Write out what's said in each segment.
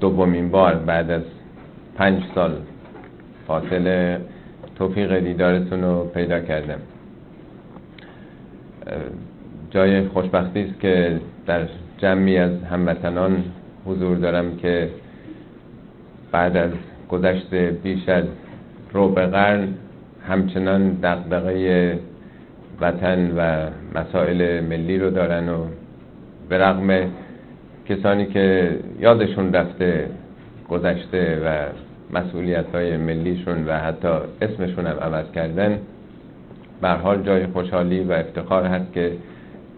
دومین بار بعد از پنج سال فاصله توفیق دیدارتون رو پیدا کردم. جای خوشبختی است که در جمعی از هموطنان حضور دارم که بعد از گذشت بیش از ربع قرن همچنان دقدقه وطن و مسائل ملی رو دارن و به رغم کسانی که یادشون رفته گذشته و مسئولیت های ملیشون و حتی اسمشون هم عوض کردن حال جای خوشحالی و افتخار هست که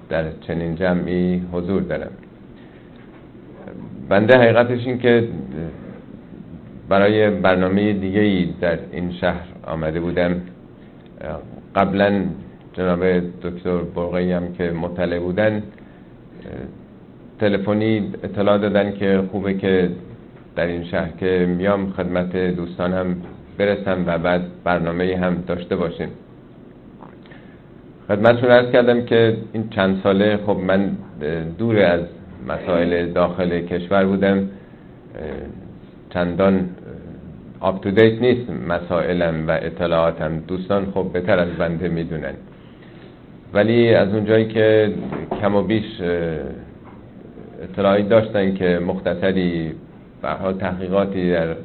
در چنین جمعی حضور دارم. بنده حقیقتش این که برای برنامه دیگه ای در این شهر آمده بودم. قبلا جناب دکتر برقی هم که مطلع بودن تلفنی اطلاع دادن که خوبه که در این شهر که میام خدمت دوستانم برسم و بعد برنامه هم داشته باشیم. خدمتشون ارز کردم که این چند ساله خب من دور از مسائل داخل کشور بودم. چندان آپ تو دیت نیست مسائلم و اطلاعاتم. دوستان خب بهتر از بنده می‌دونن. ولی از اونجایی که کم و بیش اطلاعی داشتن که مختصری به تحقیقاتی در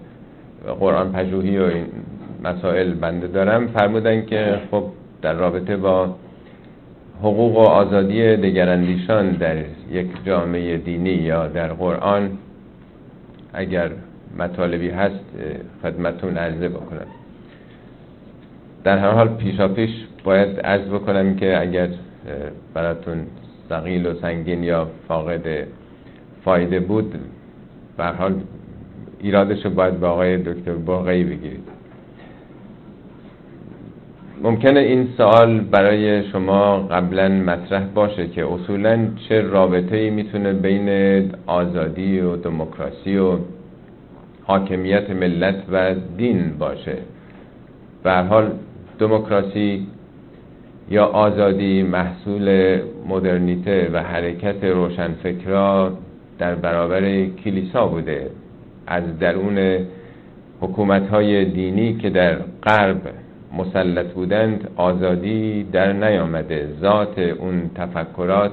قرآن پژوهی و این مسائل بنده دارم. فرمودن که خب در رابطه با حقوق و آزادی دگراندیشان در یک جامعه دینی یا در قرآن اگر مطالبی هست خدمتون عرضه بکنم. در هر حال پیشا پیش باید عرض بکنم که اگر براتون ثقیل و سنگین یا فاقد فایده بود به حال ایرادش رو باید به آقای دکتر باقی بگیرید. ممکنه این سوال برای شما قبلا مطرح باشه که اصولا چه رابطه ای می‌تونه بین آزادی و دموکراسی و حاکمیت ملت و دین باشه. به حال دموکراسی یا آزادی محصول مدرنیته و حرکت روشنفکرا در برابر کلیسا بوده. از درون حکومت های دینی که در غرب مسلط بودند آزادی در نیامده. ذات اون تفکرات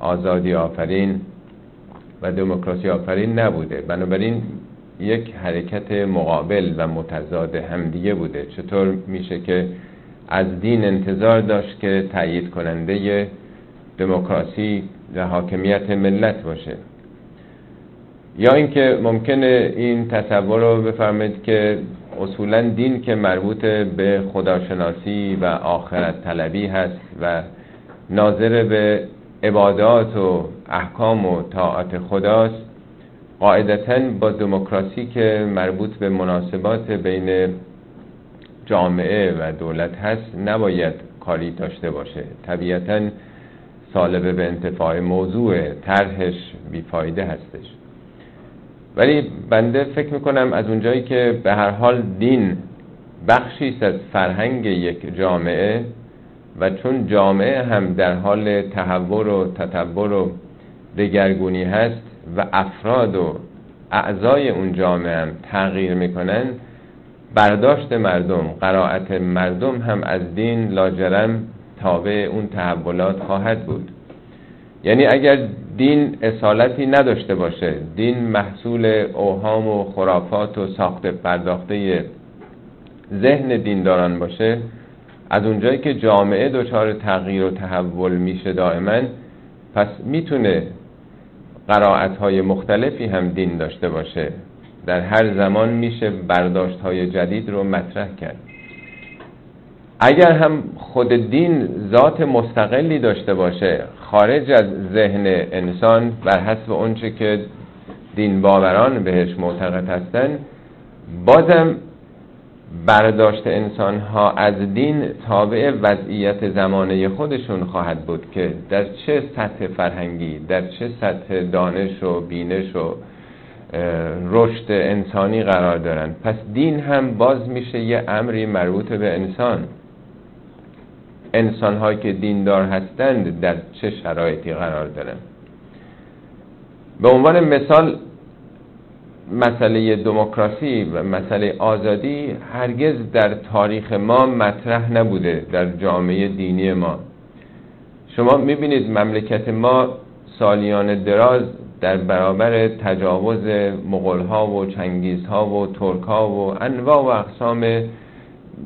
آزادی آفرین و دموکراسی آفرین نبوده. بنابراین یک حرکت مقابل و متضاد همدیگه بوده. چطور میشه که از دین انتظار داشت که تأیید کننده دموکراسی و حاکمیت ملت باشه؟ یا اینکه ممکنه این تصور رو بفرمایید که اصولا دین که مربوط به خداشناسی و آخرت طلبی هست و ناظر به عبادات و احکام و طاعت خداست قاعدتا با دموکراسی که مربوط به مناسبات بین جامعه و دولت هست نباید کاری داشته باشه. طبیعتا سالبه به انتفاع موضوع طرحش بیفایده هستش. ولی بنده فکر می‌کنم از اونجایی که به هر حال دین بخشی از فرهنگ یک جامعه و چون جامعه هم در حال تحور و تطور و دگرگونی هست و افراد و اعضای اون جامعه هم تغییر می‌کنن برداشت مردم قرائت مردم هم از دین لاجرم تابع اون تحولات خواهد بود. یعنی اگر دین اصالتی نداشته باشه. دین محصول اوهام و خرافات و ساخت پرداخته ذهن دینداران باشه. از اونجایی که جامعه دچار تغییر و تحول میشه دائما پس می‌تونه قرائت های مختلفی هم دین داشته باشه. در هر زمان میشه برداشت های جدید رو مطرح کرد. اگر هم خود دین ذات مستقلی داشته باشه خارج از ذهن انسان بر حسب اونچه که دین باوران بهش معتقد هستن بازم برداشت انسان ها از دین تابع وضعیت زمانه خودشون خواهد بود که در چه سطح فرهنگی در چه سطح دانش و بینش و رشد انسانی قرار دارن. پس دین هم باز میشه یه امری مربوط به انسان. انسان هایی که دیندار هستند در چه شرایطی قرار دارن به عنوان مثال مسئله دموکراسی و مسئله آزادی هرگز در تاریخ ما مطرح نبوده در جامعه دینی ما. شما می‌بینید مملکت ما سالیان دراز در برابر تجاوز مغلها و چنگیزها و ترکها و انواع و اقسام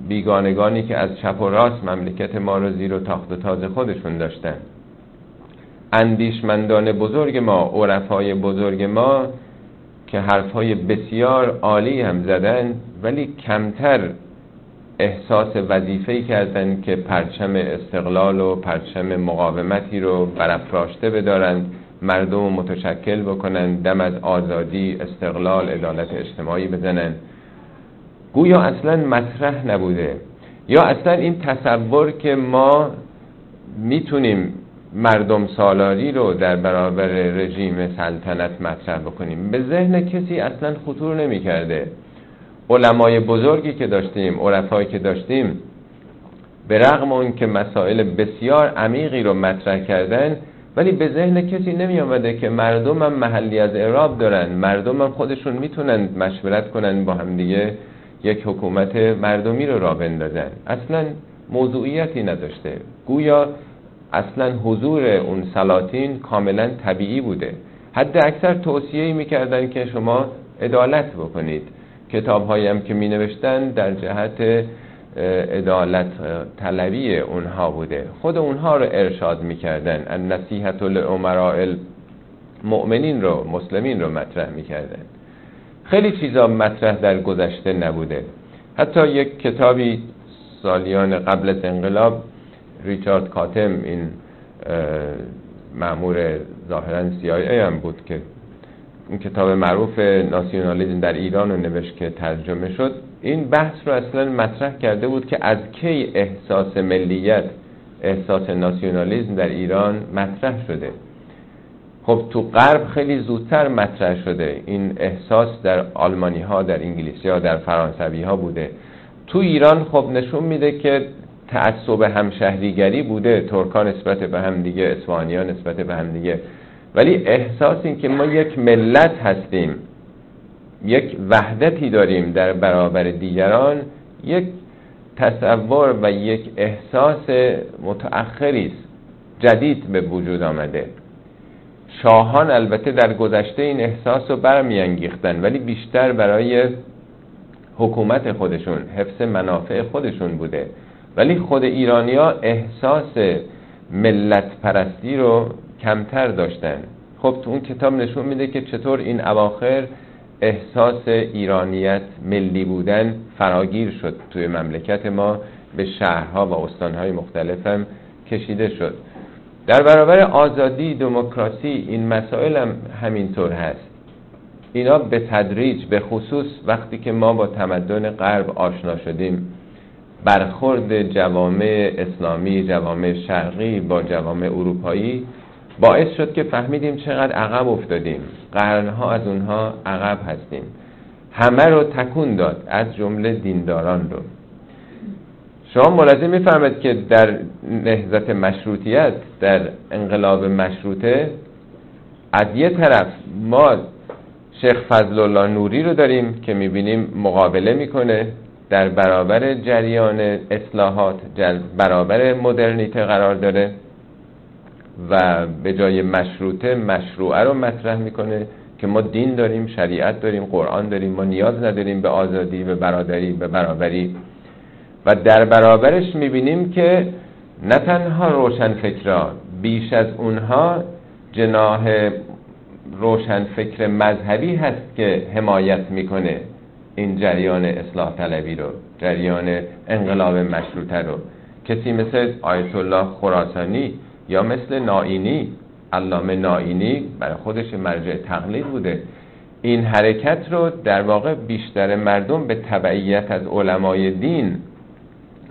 بیگانگانی که از چپ و راست مملکت ما رو زیر و تاخت و تاز خودشون داشتن. اندیشمندان بزرگ ما عرفای بزرگ ما که حرفهای بسیار عالی هم زدن ولی کمتر احساس وظیفه‌ای کردن که پرچم استقلال و پرچم مقاومتی رو برافراشته بدارند مردم متشکل بکنن دم از آزادی استقلال عدالت اجتماعی بزنن. گویا اصلا مطرح نبوده. یا اصلا این تصور که ما می‌تونیم مردم سالاری رو در برابر رژیم سلطنت مطرح بکنیم. به ذهن کسی اصلا خطور نمی کرده علمای بزرگی که داشتیم عرفایی که داشتیم به رغم اون که مسائل بسیار عمیقی رو مطرح کردن ولی به ذهن کسی نمی آمده که مردم هم محلی از اعراب دارن مردم هم خودشون می‌تونن مشورت کنن با همدیگه. یک حکومت مردمی رو را بندازن. اصلا موضوعیتی نداشته. گویا اصلا حضور اون سلاطین کاملا طبیعی بوده. حد اکثر توصیه می‌کردن که شما عدالت بکنید. کتاب هم که می نوشتن در جهت عدالت طلبی اونها بوده. خود اونها رو ارشاد می‌کردن. ان نصیحت الامراء المؤمنین رو مسلمین رو مطرح می‌کردن. خیلی چیزا مطرح در گذشته نبوده. حتی یک کتابی سالیان قبل از انقلاب ریچارد کاتم این معمور ظاهرا CIA هم بود که این کتاب معروف ناسیونالیزم در ایران رو نوشت که ترجمه شد. این بحث رو اصلا مطرح کرده بود که از کی احساس ملیت احساس ناسیونالیزم در ایران مطرح شده. خب تو غرب خیلی زودتر مطرح شده این احساس در آلمانی ها در انگلیسی ها در فرانسوی ها بوده. تو ایران خب نشون میده که تعصب همشهریگری بوده ترکان نسبت به هم دیگه اسفانی ها نسبت به هم دیگه. ولی احساس این که ما یک ملت هستیم یک وحدتی داریم در برابر دیگران یک تصور و یک احساس متأخری است جدید به وجود آمده. شاهان البته در گذشته این احساس رو برمیانگیختن ولی بیشتر برای حکومت خودشون حفظ منافع خودشون بوده. ولی خود ایرانیا احساس ملت پرستی رو کمتر داشتن. خب تو اون کتاب نشون میده که چطور این اواخر احساس ایرانیت ملی بودن فراگیر شد. توی مملکت ما به شهرها و استانهای مختلف هم کشیده شد. در برابر آزادی دموکراسی این مسائل هم همینطور هست. اینا به تدریج به خصوص وقتی که ما با تمدن غرب آشنا شدیم. برخورد جوامع اسلامی جوامع شرقی با جوامع اروپایی باعث شد که فهمیدیم چقدر عقب افتادیم. قرنها از اونها عقب هستیم. همه رو تکون داد از جمله دینداران رو. شما ملاحظه می‌فهمید که در نهزت مشروطیت در انقلاب مشروطه از یه طرف ما شیخ فضل الله نوری رو داریم که می‌بینیم مقابله می‌کنه در برابر جریان اصلاحات برابر مدرنیته قرار داره و به جای مشروطه مشروعه رو مطرح می‌کنه که ما دین داریم شریعت داریم قرآن داریم ما نیاز نداریم به آزادی به برادری به برابری و در برابرش می‌بینیم که نه تنها روشن فکرا بیش از اونها جناه روشن فکر مذهبی هست که حمایت می‌کنه این جریان اصلاح طلبی رو جریان انقلاب مشروطه رو. کسی مثل آیت الله خراسانی یا مثل نائینی علامه نائینی برای خودش مرجع تقلید بوده. این حرکت رو در واقع بیشتر مردم به تبعیت از علمای دین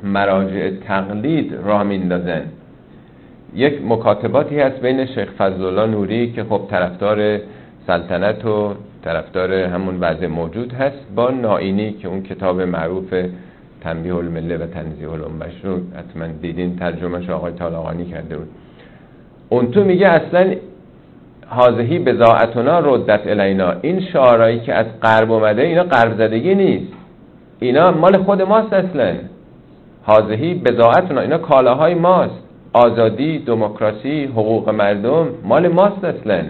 مراجع تقلید راه میندازن. یک مکاتباتی هست بین شیخ فضلالله نوری که خب طرفدار سلطنت و طرفدار همون وضع موجود هست با نائینی که اون کتاب معروف تنبیه المله و تنزیه الامش رو حتما دیدین ترجمهش آقای طالقانی کرده بود. اون تو میگه اصلا حاضهی بزاعتنا ردت الینا. این شعارهایی که از غرب اومده اینا غرب زدگی نیست. اینا مال خود ماست اصلا. حاضهی بزاعتنا اینا کالاهای ماست. آزادی دموکراسی حقوق مردم مال ماست اصلا.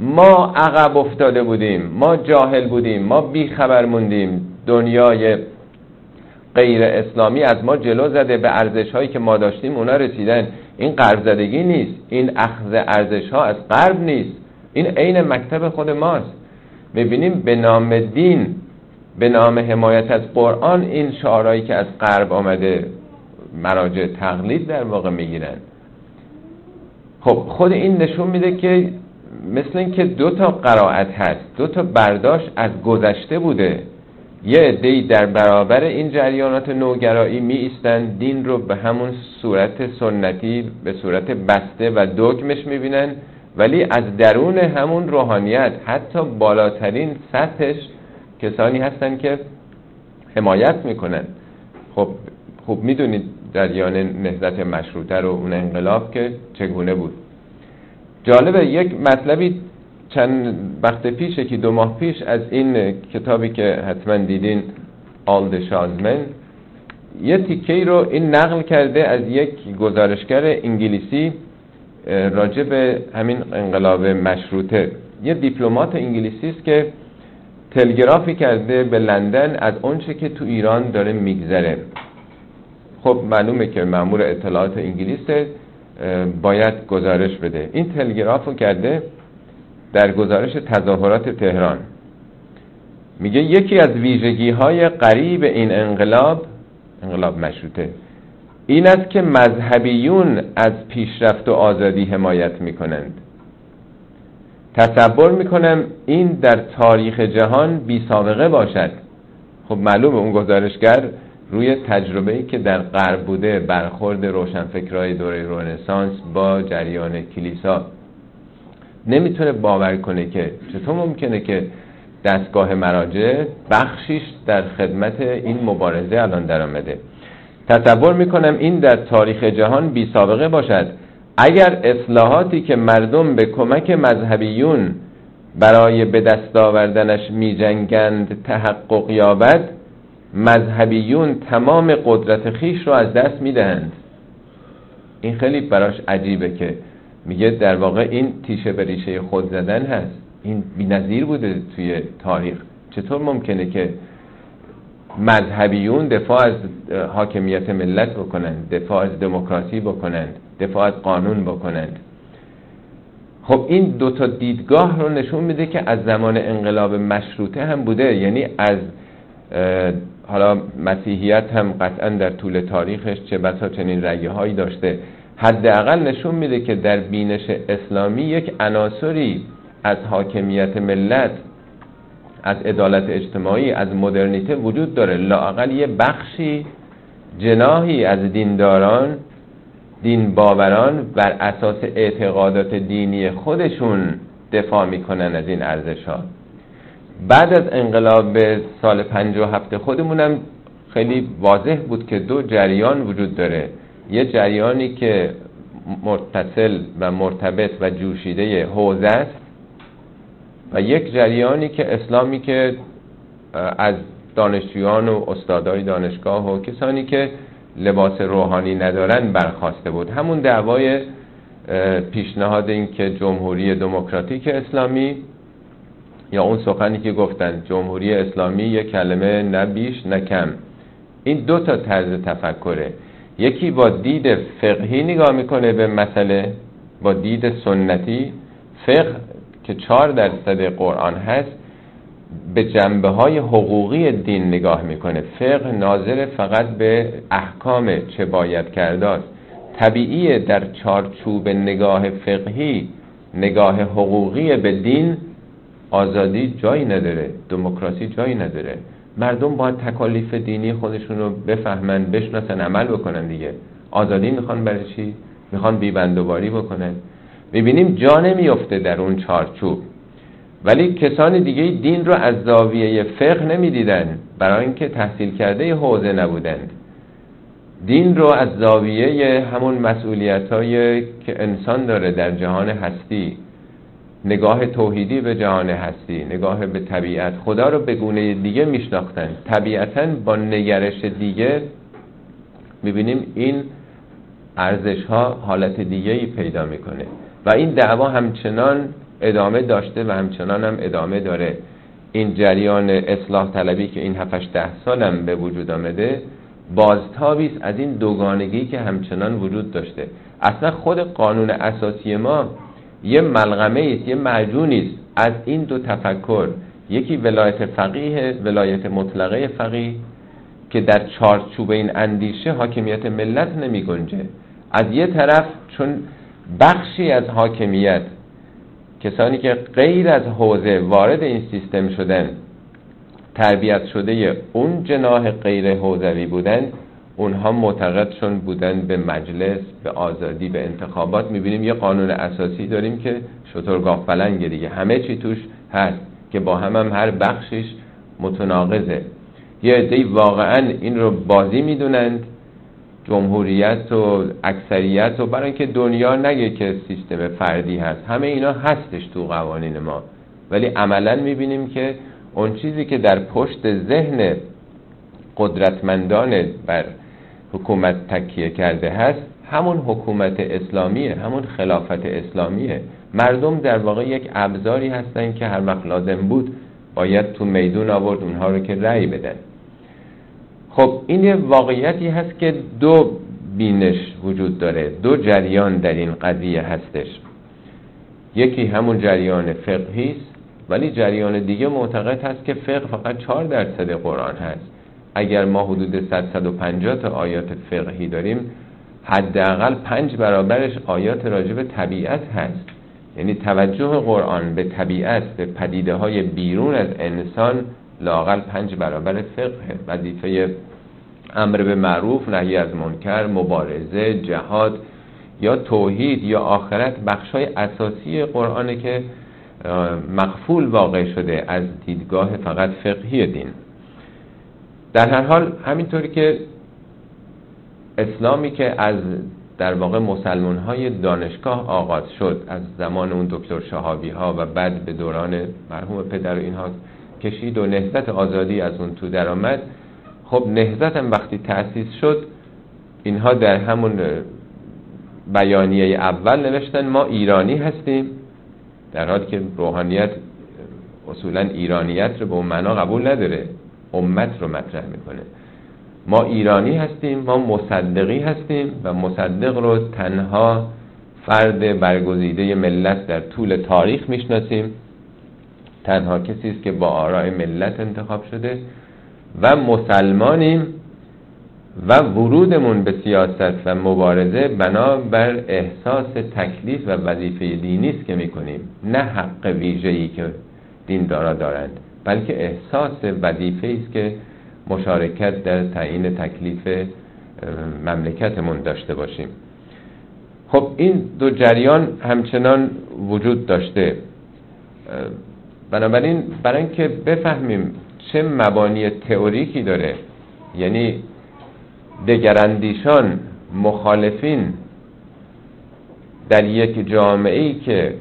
ما عقب افتاده بودیم ما جاهل بودیم ما بیخبر موندیم. دنیای غیر اسلامی از ما جلو زده به ارزش هایی که ما داشتیم اونا رسیدن. این غرب زدگی نیست. این اخذ ارزش ها از غرب نیست. این عین مکتب خود ماست. می‌بینیم به نام دین به نام حمایت از قرآن این شعارهایی که از غرب آمده مراجع تقلید در واقع می‌گیرن. خب خود این نشون میده که مثل اینکه دو تا قرائت هست دو تا برداشت از گذشته بوده. یه عده‌ای در برابر این جریانات نوگرایی می ایستن دین رو به همون صورت سنتی به صورت بسته و دکمش می‌بینن ولی از درون همون روحانیت حتی بالاترین سطحش کسانی هستن که حمایت می‌کنن. خب خوب می‌دونید جریان نهضت مشروطه رو اون انقلاب که چگونه بود. جالبه یک مطلبی چند وقت پیش که دو ماه پیش از این کتابی که حتما دیدین آلد شازمن یه تیکه رو این نقل کرده از یک گزارشگر انگلیسی راجع به همین انقلاب مشروطه. یه دیپلمات انگلیسی است که تلگرافی کرده به لندن از اونچه که تو ایران داره میگذره. خب معلومه که مامور اطلاعات انگلیس باید گزارش بده. این تلگراف رو کرده در گزارش تظاهرات تهران. میگه یکی از ویژگی های قریب این انقلاب انقلاب مشروطه این است که مذهبیون از پیشرفت و آزادی حمایت می‌کنند. تصور می‌کنم این در تاریخ جهان بی سابقه باشد. خب معلومه اون گزارشگر روی تجربه ای که در غرب بوده برخورد روشنفکرهای دوره رنسانس با جریان کلیسا. نمی‌تونه باور کنه که چطور ممکنه که دستگاه مراجع بخشیش در خدمت این مبارزه الان در آمده تصور می‌کنم این در تاریخ جهان بی سابقه باشد. اگر اصلاحاتی که مردم به کمک مذهبیون برای به دست آوردنش می جنگند تحقق یابد مذهبیون تمام قدرت خیش رو از دست می دهند این خیلی براش عجیبه که میگه در واقع این تیشه به ریشه خود زدن هست. این نظیر بوده توی تاریخ. چطور ممکنه که مذهبیون دفاع از حاکمیت ملت بکنند دفاع از دموکراسی بکنند دفاع از قانون بکنند. خب این دو تا دیدگاه رو نشون میده که از زمان انقلاب مشروطه هم بوده. یعنی از حالا مسیحیت هم قطعا در طول تاریخش چه بسا چنین رگه هایی داشته. حداقل نشون میده که در بینش اسلامی یک عناصری از حاکمیت ملت از عدالت اجتماعی از مدرنیته وجود داره. لاقل یه بخشی جناهی از دینداران دین باوران بر اساس اعتقادات دینی خودشون دفاع می‌کنن از این ارزش ها بعد از انقلاب سال 57 خودمونم خیلی واضح بود که دو جریان وجود داره. یه جریانی که متصل و مرتبط و جوشیده حوزه است و یک جریانی که اسلامی که از دانشجویان و استادای دانشگاه و کسانی که لباس روحانی ندارن برخواسته بود. همون دعوای پیشنهاد این که جمهوری دموکراتیک اسلامی یا اون سخنی که گفتن جمهوری اسلامی یک کلمه نه بیش نه کم. این دو تا طرز تفکره. یکی با دید فقهی نگاه می‌کنه به مسئله با دید سنتی. فقه که چهار درصد قرآن هست به جنبه های حقوقی دین نگاه می‌کنه. فقه ناظر فقط به احکام چه باید کرداست طبیعی در چارچوب نگاه فقهی نگاه حقوقی به دین آزادی جایی نداره دموکراسی جایی نداره. مردم باید تکالیف دینی خودشون رو بفهمن بشناسن عمل بکنن دیگه. آزادی می‌خوان برای چی؟ می‌خوان بیبندوباری بکنن. می‌بینیم جا نمیفته در اون چارچوب. ولی کسان دیگه دین رو از زاویه فقه نمی‌دیدن برای اینکه تحصیل کرده حوزه نبودند. دین رو از زاویه همون مسئولیت که انسان داره در جهان هستی نگاه توحیدی به جهان هستی نگاه به طبیعت خدا رو به گونه دیگه میشناختن. طبیعتا با نگرش دیگه می‌بینیم این ارزش ها حالت دیگه ای پیدا می‌کنه. و این دعوا همچنان ادامه داشته و همچنان هم ادامه داره. این جریان اصلاح طلبی که این 7 ده سالم به وجود آمده بازتابی از این دوگانگی که همچنان وجود داشته. اصلا خود قانون اساسی ما یه ملغمه است یه معجونی است از این دو تفکر. یکی ولایت فقیه ولایت مطلقه فقیه که در چارچوب این اندیشه حاکمیت ملت نمی گنجه. از یه طرف چون بخشی از حاکمیت کسانی که غیر از حوزه وارد این سیستم شدن تربیت شده اون جناح غیر حوزوی بودن اونها معتقدشون بودن به مجلس به آزادی به انتخابات. می‌بینیم یه قانون اساسی داریم که شطرگاه پلنگ دیگه. همه چی توش هست که با هم, هم هر بخشش متناقضه. یه عده واقعا این رو بازی می‌دونند. جمهوریت و اکثریت و برای اینکه دنیا نگه که سیستم فردی هست. همه اینا هستش تو قوانین ما. ولی عملا می‌بینیم که اون چیزی که در پشت ذهن قدرتمندان بر حکومت تکیه کرده هست همون حکومت اسلامیه همون خلافت اسلامیه. مردم در واقع یک ابزاری هستن که هر وقت لازم بود باید تو میدون آورد اونها رو که رأی بدن. خب این یه واقعیتی هست که دو بینش وجود داره. دو جریان در این قضیه هستش. یکی همون جریان فقهی است ولی جریان دیگه معتقد هست که فقه فقط 4 درصد قرآن هست. اگر ما حدود 150 تا آیات فقهی داریم حداقل پنج برابرش آیات راجع به طبیعت هست. یعنی توجه قرآن به طبیعت به پدیده های بیرون از انسان لاقل پنج برابر فقه. وظیفه امر به معروف نهی از منکر مبارزه جهاد یا توحید یا آخرت بخشای اساسی قرآنه که مقفول واقع شده از دیدگاه فقط فقهی دین. در هر حال همینطوری که اسلامی که از در واقع مسلمان های دانشگاه آغاز شد از زمان اون دکتر شهابی ها و بعد به دوران مرحوم پدر و اینها کشید و نهزت آزادی از اون تو درآمد. خب نهزت هم وقتی تأسیس شد اینها در همون بیانیه اول نوشتن ما ایرانی هستیم در حالی که روحانیت اصولا ایرانیت رو به اون معنا قبول نداره امت رو مطرح می‌کنه. ما ایرانی هستیم ما مصدقی هستیم و مصدق رو تنها فرد برگزیده ملت در طول تاریخ می‌شناسیم. تنها کسی است که با آراء ملت انتخاب شده و مسلمانیم و ورودمون به سیاست و مبارزه بنا بر احساس تکلیف و وظیفه دینی است که می‌کنیم نه حق ویژه‌ای که دیندارا دارند بلکه احساس وظیفه است که مشارکت در تعیین تکلیف مملکتمون داشته باشیم. خب این دو جریان همچنان وجود داشته. بنابراین برای اینکه بفهمیم چه مبانی تئوریکی داره یعنی دگراندیشان مخالفین در یک جامعه ای که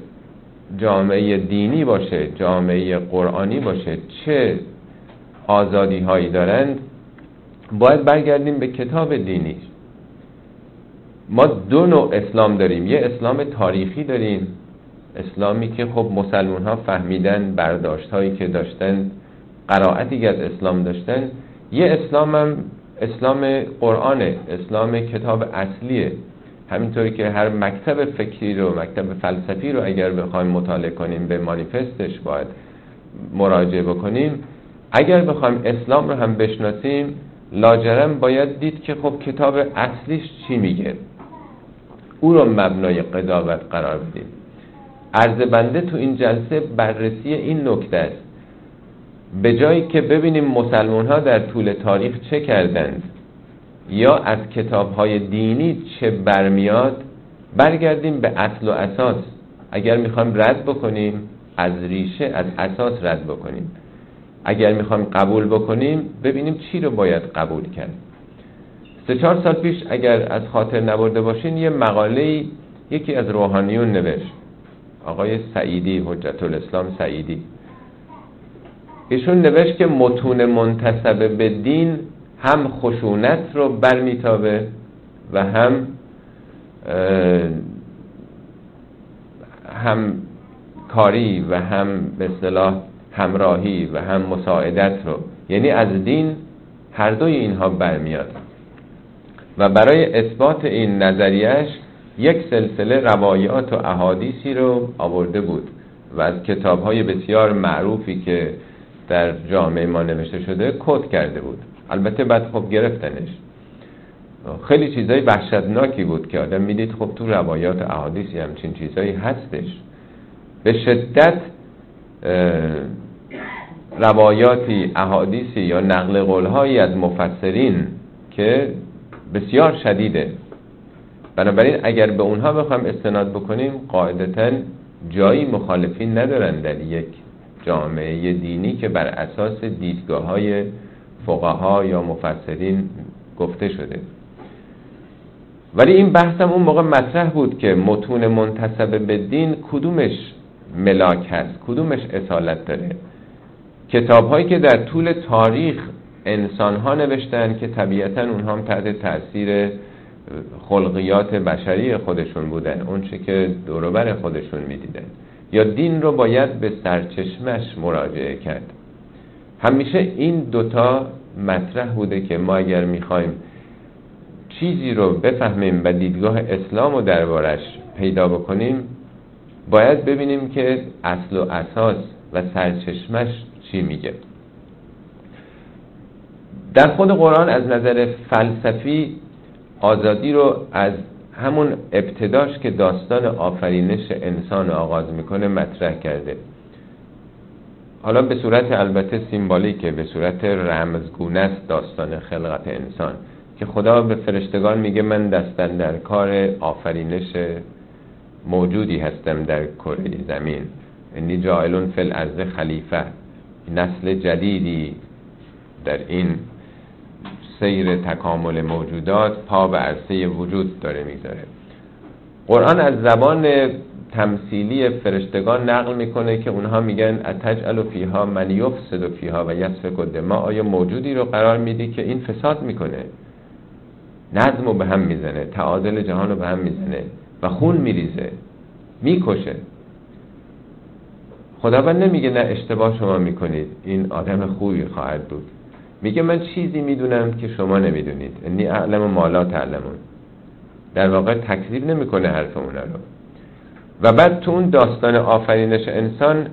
جامعه دینی باشه جامعه قرآنی باشه چه آزادی هایی دارند باید برگردیم به کتاب دینی. ما دو نوع اسلام داریم. یه اسلام تاریخی داریم. اسلامی که خب مسلمون ها فهمیدن برداشت هایی که داشتن قرائتی از اسلام داشتن یه اسلام هم اسلام قرآنه اسلام کتاب اصلیه. همینطوری که هر مکتب فکری رو مکتب فلسفی رو اگر بخوایم مطالعه کنیم به مانیفستش باید مراجعه بکنیم. اگر بخوایم اسلام رو هم بشناسیم لاجرم باید دید که خب کتاب اصلیش چی میگه. او رو مبنای قضاوت قرار بدیم. عرض بنده تو این جلسه بررسی این نکته است. به جایی که ببینیم مسلمان ها در طول تاریخ چه کردند یا از کتاب های دینی چه برمیاد برگردیم به اصل و اساس. اگر می‌خوایم رد بکنیم از ریشه از اساس رد بکنیم. اگر می‌خوایم قبول بکنیم ببینیم چی رو باید قبول کرد. سه چهار سال پیش اگر از خاطر نبرده باشین یه مقاله یکی از روحانیون نوشت. آقای سعیدی حجت الاسلام سعیدی. ایشون نوشت که متون منتصبه به دین هم خشونت رو برمیتابه و هم هم کاری و هم به اصطلاح همراهی و هم مساعدت رو. یعنی از دین هر دوی اینها برمیاد. و برای اثبات این نظریش یک سلسله روایات و احادیثی رو آورده بود و از کتاب های بسیار معروفی که در جامعه ما نوشته شده کد کرده بود. البته بعد خب گرفتنش. خیلی چیزای وحشتناکی بود که آدم می‌دید خب تو روایات احادیثی همچین چیزایی هستش. به شدت روایاتی احادیثی یا نقل قولهایی از مفسرین که بسیار شدیده. بنابراین اگر به اونها بخوام استناد بکنیم قاعدتا جایی مخالفین ندارن در یک جامعه دینی که بر اساس دیدگاه های فقها یا مفسرین گفته شده. ولی این بحثم اون موقع مطرح بود که متون منتصب به دین کدومش ملاک هست کدومش اصالت داره. کتاب هایی که در طول تاریخ انسان ها نوشتن که طبیعتا اونها هم تحت تاثیر خلقیات بشری خودشون بودن. اونچه که دوروبر خودشون می‌دیدن. یا دین رو باید به سرچشمش مراجعه کرد. همیشه این دوتا مطرح بوده که ما اگر می‌خوایم چیزی رو بفهمیم و دیدگاه اسلام رو دربارش پیدا بکنیم باید ببینیم که اصل و اساس و سرچشمش چی میگه. در خود قرآن از نظر فلسفی آزادی رو از همون ابتداش که داستان آفرینش انسان آغاز می‌کنه مطرح کرده. حالا به صورت البته سیمبالیکه به صورت رمزگونه است داستان خلقت انسان که خدا به فرشتگان میگه من دستن در کار آفرینش موجودی هستم در کره زمین. انی جائلون فی الارض خلیفه. نسل جدیدی در این سیر تکامل موجودات پا به عرصه وجود داره می‌ذاره. قرآن از زبان تمثیلی فرشتگان نقل می‌کنه که اونها میگن اتجعل فیها من یفسد فیها و یسفک ما آیا موجودی رو قرار میدی که این فساد می‌کنه؟ نظم رو به هم می‌زنه تعادل جهان رو به هم می‌زنه و خون میریزه می‌کشه. خداوند نمیگه نه اشتباه شما می‌کنید این آدم خوبی خواهد بود. میگه من چیزی می‌دونم که شما نمی‌دونید. انی اعلم مالا تعلمون. در واقع تکذیب نمی‌کنه حرف اونا رو. و بعد تو اون داستان آفرینش انسان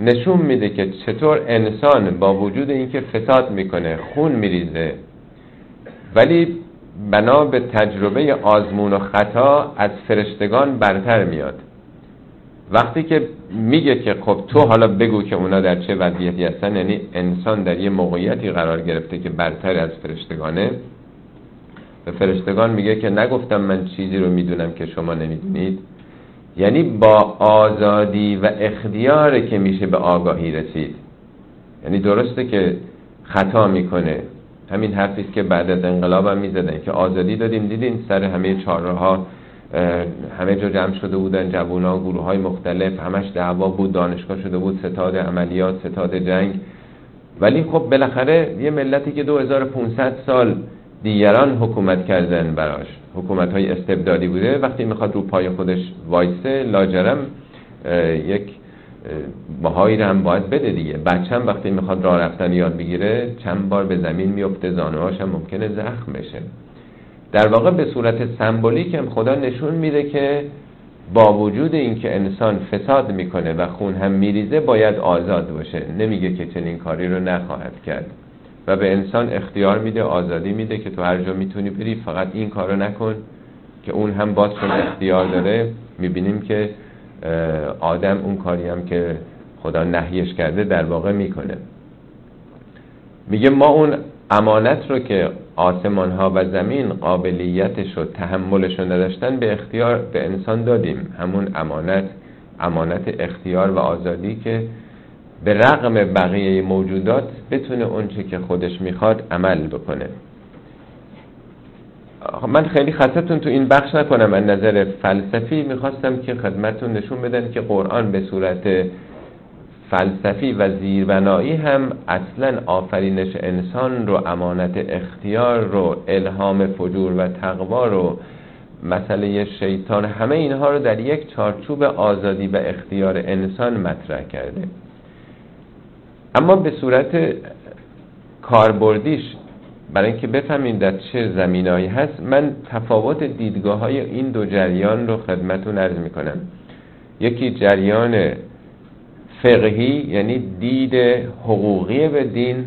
نشون میده که چطور انسان با وجود اینکه فساد می‌کنه خون میریزه ولی بنا به تجربه آزمون و خطا از فرشتگان برتر میاد. وقتی که میگه که خب تو حالا بگو که اونا در چه وضعیتی هستن یعنی انسان در یه موقعیتی قرار گرفته که برتر از فرشتگانه به فرشتگان میگه که نگفتم من چیزی رو می‌دونم که شما نمی‌دونید. یعنی با آزادی و اختیاره که میشه به آگاهی رسید. یعنی درسته که خطا می‌کنه. همین حرفی که بعد از انقلاب هم می‌زدن که آزادی دادیم. دیدین سر همه چهارراه همه جا جمع شده بودن جوونا گروه های مختلف همش دعوا بود دانشگاه شده بود ستاد عملیات ستاد جنگ. ولی خب بالاخره یه ملتی که 2500 سال دیگران حکومت کردن براش. حکومت های استبدادی بوده. وقتی می‌خواد رو پای خودش وایسه لاجرم یک بهایی هم باید بده دیگه. بچه وقتی می‌خواد راه رفتن یاد بگیره چند بار به زمین میفته زانوهاش هم ممکنه زخم بشه. در واقع به صورت سمبولیک هم خدا نشون میده که با وجود اینکه انسان فساد می‌کنه و خون هم میریزه باید آزاد باشه. نمیگه که چنین کاری رو نخواهد کرد. و به انسان اختیار میده آزادی میده که تو هر جا می‌تونی بری فقط این کارو نکن که اون هم باز چون اختیار داره. می‌بینیم که آدم اون کاری هم که خدا نهیش کرده در واقع می‌کنه. میگه ما اون امانت رو که آسمان ها و زمین قابلیتش و تحملش رو نداشتن به اختیار به انسان دادیم. همون امانت امانت اختیار و آزادی که به رغم بقیه موجودات بتونه اونچه که خودش می‌خواد عمل بکنه. من خیلی خستتون تو این بخش نکنم. از نظر فلسفی می‌خواستم که خدمتون نشون بدن که قرآن به صورت فلسفی و زیربنایی هم اصلا آفرینش انسان رو امانت اختیار رو الهام فجور و تقوا رو مسئله شیطان همه اینها رو در یک چارچوب آزادی و اختیار انسان مطرح کرده. اما به صورت کاربردیش برای اینکه بفهمیم در چه زمینایی هست من تفاوت دیدگاه های این دو جریان رو خدمتون عرض می‌کنم. یکی جریان فقهی یعنی دید حقوقی به دین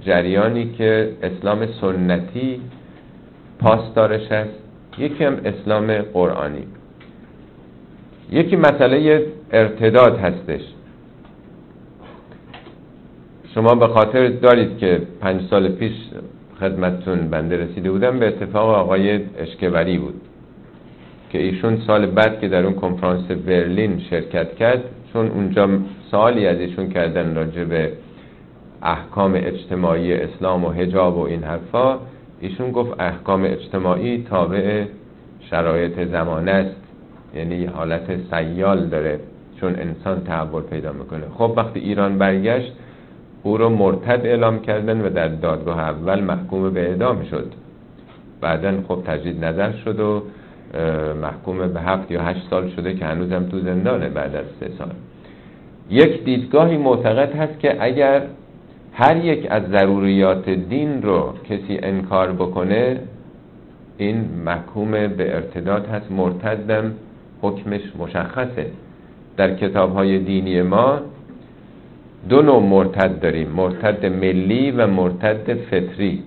جریانی که اسلام سنتی پاسدارش است یکی هم اسلام قرآنی. یکی مسئله ارتداد هستش. شما به خاطر دارید که پنج سال پیش خدمتتون بنده رسیده بودم به اتفاق آقای اشکوری بود که ایشون سال بعد که در اون کنفرانس برلین شرکت کرد چون اونجا سالی از ایشون کردن راجع به احکام اجتماعی اسلام و حجاب و این حرفا ایشون گفت احکام اجتماعی تابع شرایط زمانه است. یعنی حالت سیال داره چون انسان تحول پیدا می‌کنه. خب وقتی ایران برگشت او رو مرتد اعلام کردن و در دادگاه اول محکوم به اعدام شد. بعدا خب تجدید نظر شد و محکوم به هفت یا هشت سال شده که هنوزم تو زندانه بعد از سه سال. یک دیدگاهی معتقد هست که اگر هر یک از ضروریات دین رو کسی انکار بکنه این محکوم به ارتداد هست مرتدم حکمش مشخصه. در کتاب های دینی ما دو نوع مرتد داریم مرتد ملی و مرتد فطری.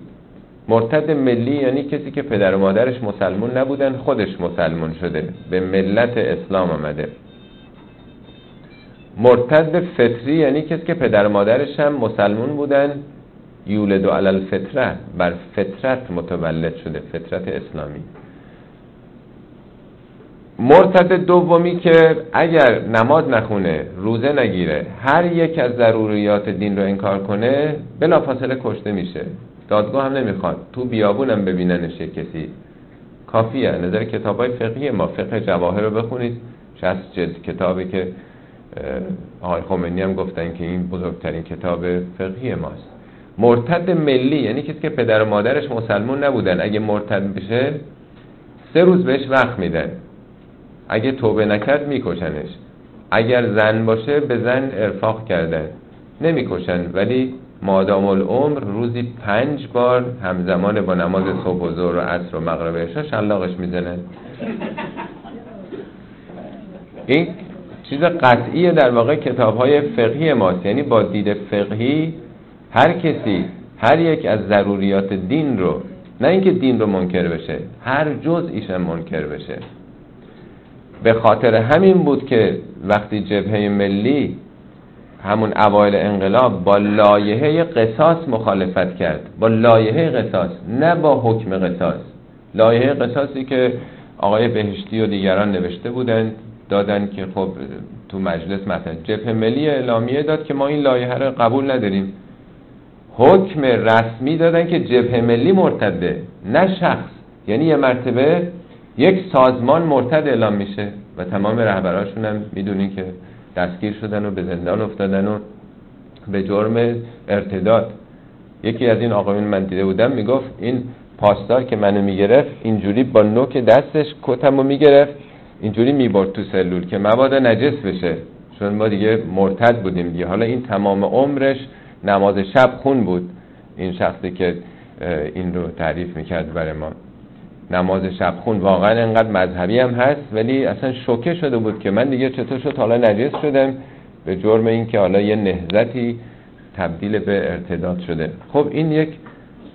مرتد ملی یعنی کسی که پدر و مادرش مسلمون نبودن خودش مسلمون شده به ملت اسلام آمده. مرتد فطری یعنی کسی که پدر و مادرش هم مسلمون بودن. یولد و علل فطره بر فطرت متولد شده فطرت اسلامی. مرتد دومی که اگر نماز نخونه روزه نگیره هر یک از ضروریات دین رو انکار کنه بلافاصله کشته میشه. دادگاه هم نمی‌خواد. تو بیابونم ببیننش کسی. کافیه. نظر کتاب های فقهی ما فقه جواهر رو بخونید. شست جلد کتابی که آقای خمینی هم گفتن که این بزرگترین کتاب فقهی ماست. مرتد ملی یعنی کسی که پدر و مادرش مسلمون نبودن. اگه مرتد بشه سه روز بهش وقت میدن. اگه توبه نکرد میکشنش. اگر زن باشه به زن ارفاق کردن. نمی‌کشن ولی مادام العمر روزی پنج بار همزمان با نماز صبح و ظهر و عصر و مغرب عشا شلاقش می‌زنن. این چیز قطعی در واقع کتاب های فقهی ماست. یعنی با دید فقهی هر کسی هر یک از ضروریات دین رو نه اینکه دین رو منکر بشه هر جزئیش منکر بشه. به خاطر همین بود که وقتی جبهه ملی همون اوایل انقلاب با لایحه قصاص مخالفت کرد. با لایحه قصاص نه با حکم قصاص. لایحه قصاصی که آقای بهشتی و دیگران نوشته بودند دادن که خب تو مجلس مثلا جبهه ملی اعلامیه داد که ما این لایحه رو قبول نداریم. حکم رسمی دادن که جبهه ملی مرتده نه شخص. یعنی یه مرتبه یک سازمان مرتد اعلام میشه و تمام رهبراشون هم می‌دونی که دستگیر شدن و به زندان افتادن و به جرم ارتداد. یکی از این آقایون من دیده بودم می‌گفت این پاسدار که منو می‌گرفت اینجوری با نوک دستش کتم رو می‌گرفت اینجوری می‌برد تو سلول که مبادا نجس بشه. چون ما دیگه مرتد بودیم دیگه. حالا این تمام عمرش نماز شب خون بود این شخصی که این رو تعریف می‌کرد برای ما. نماز شب خون واقعا انقدر مذهبی هم هست ولی اصلا شوکه شده بود که من دیگه چطور شد؟ حالا نجس شدم. به جرم این که حالا یه نهزتی تبدیل به ارتداد شده. خب این یک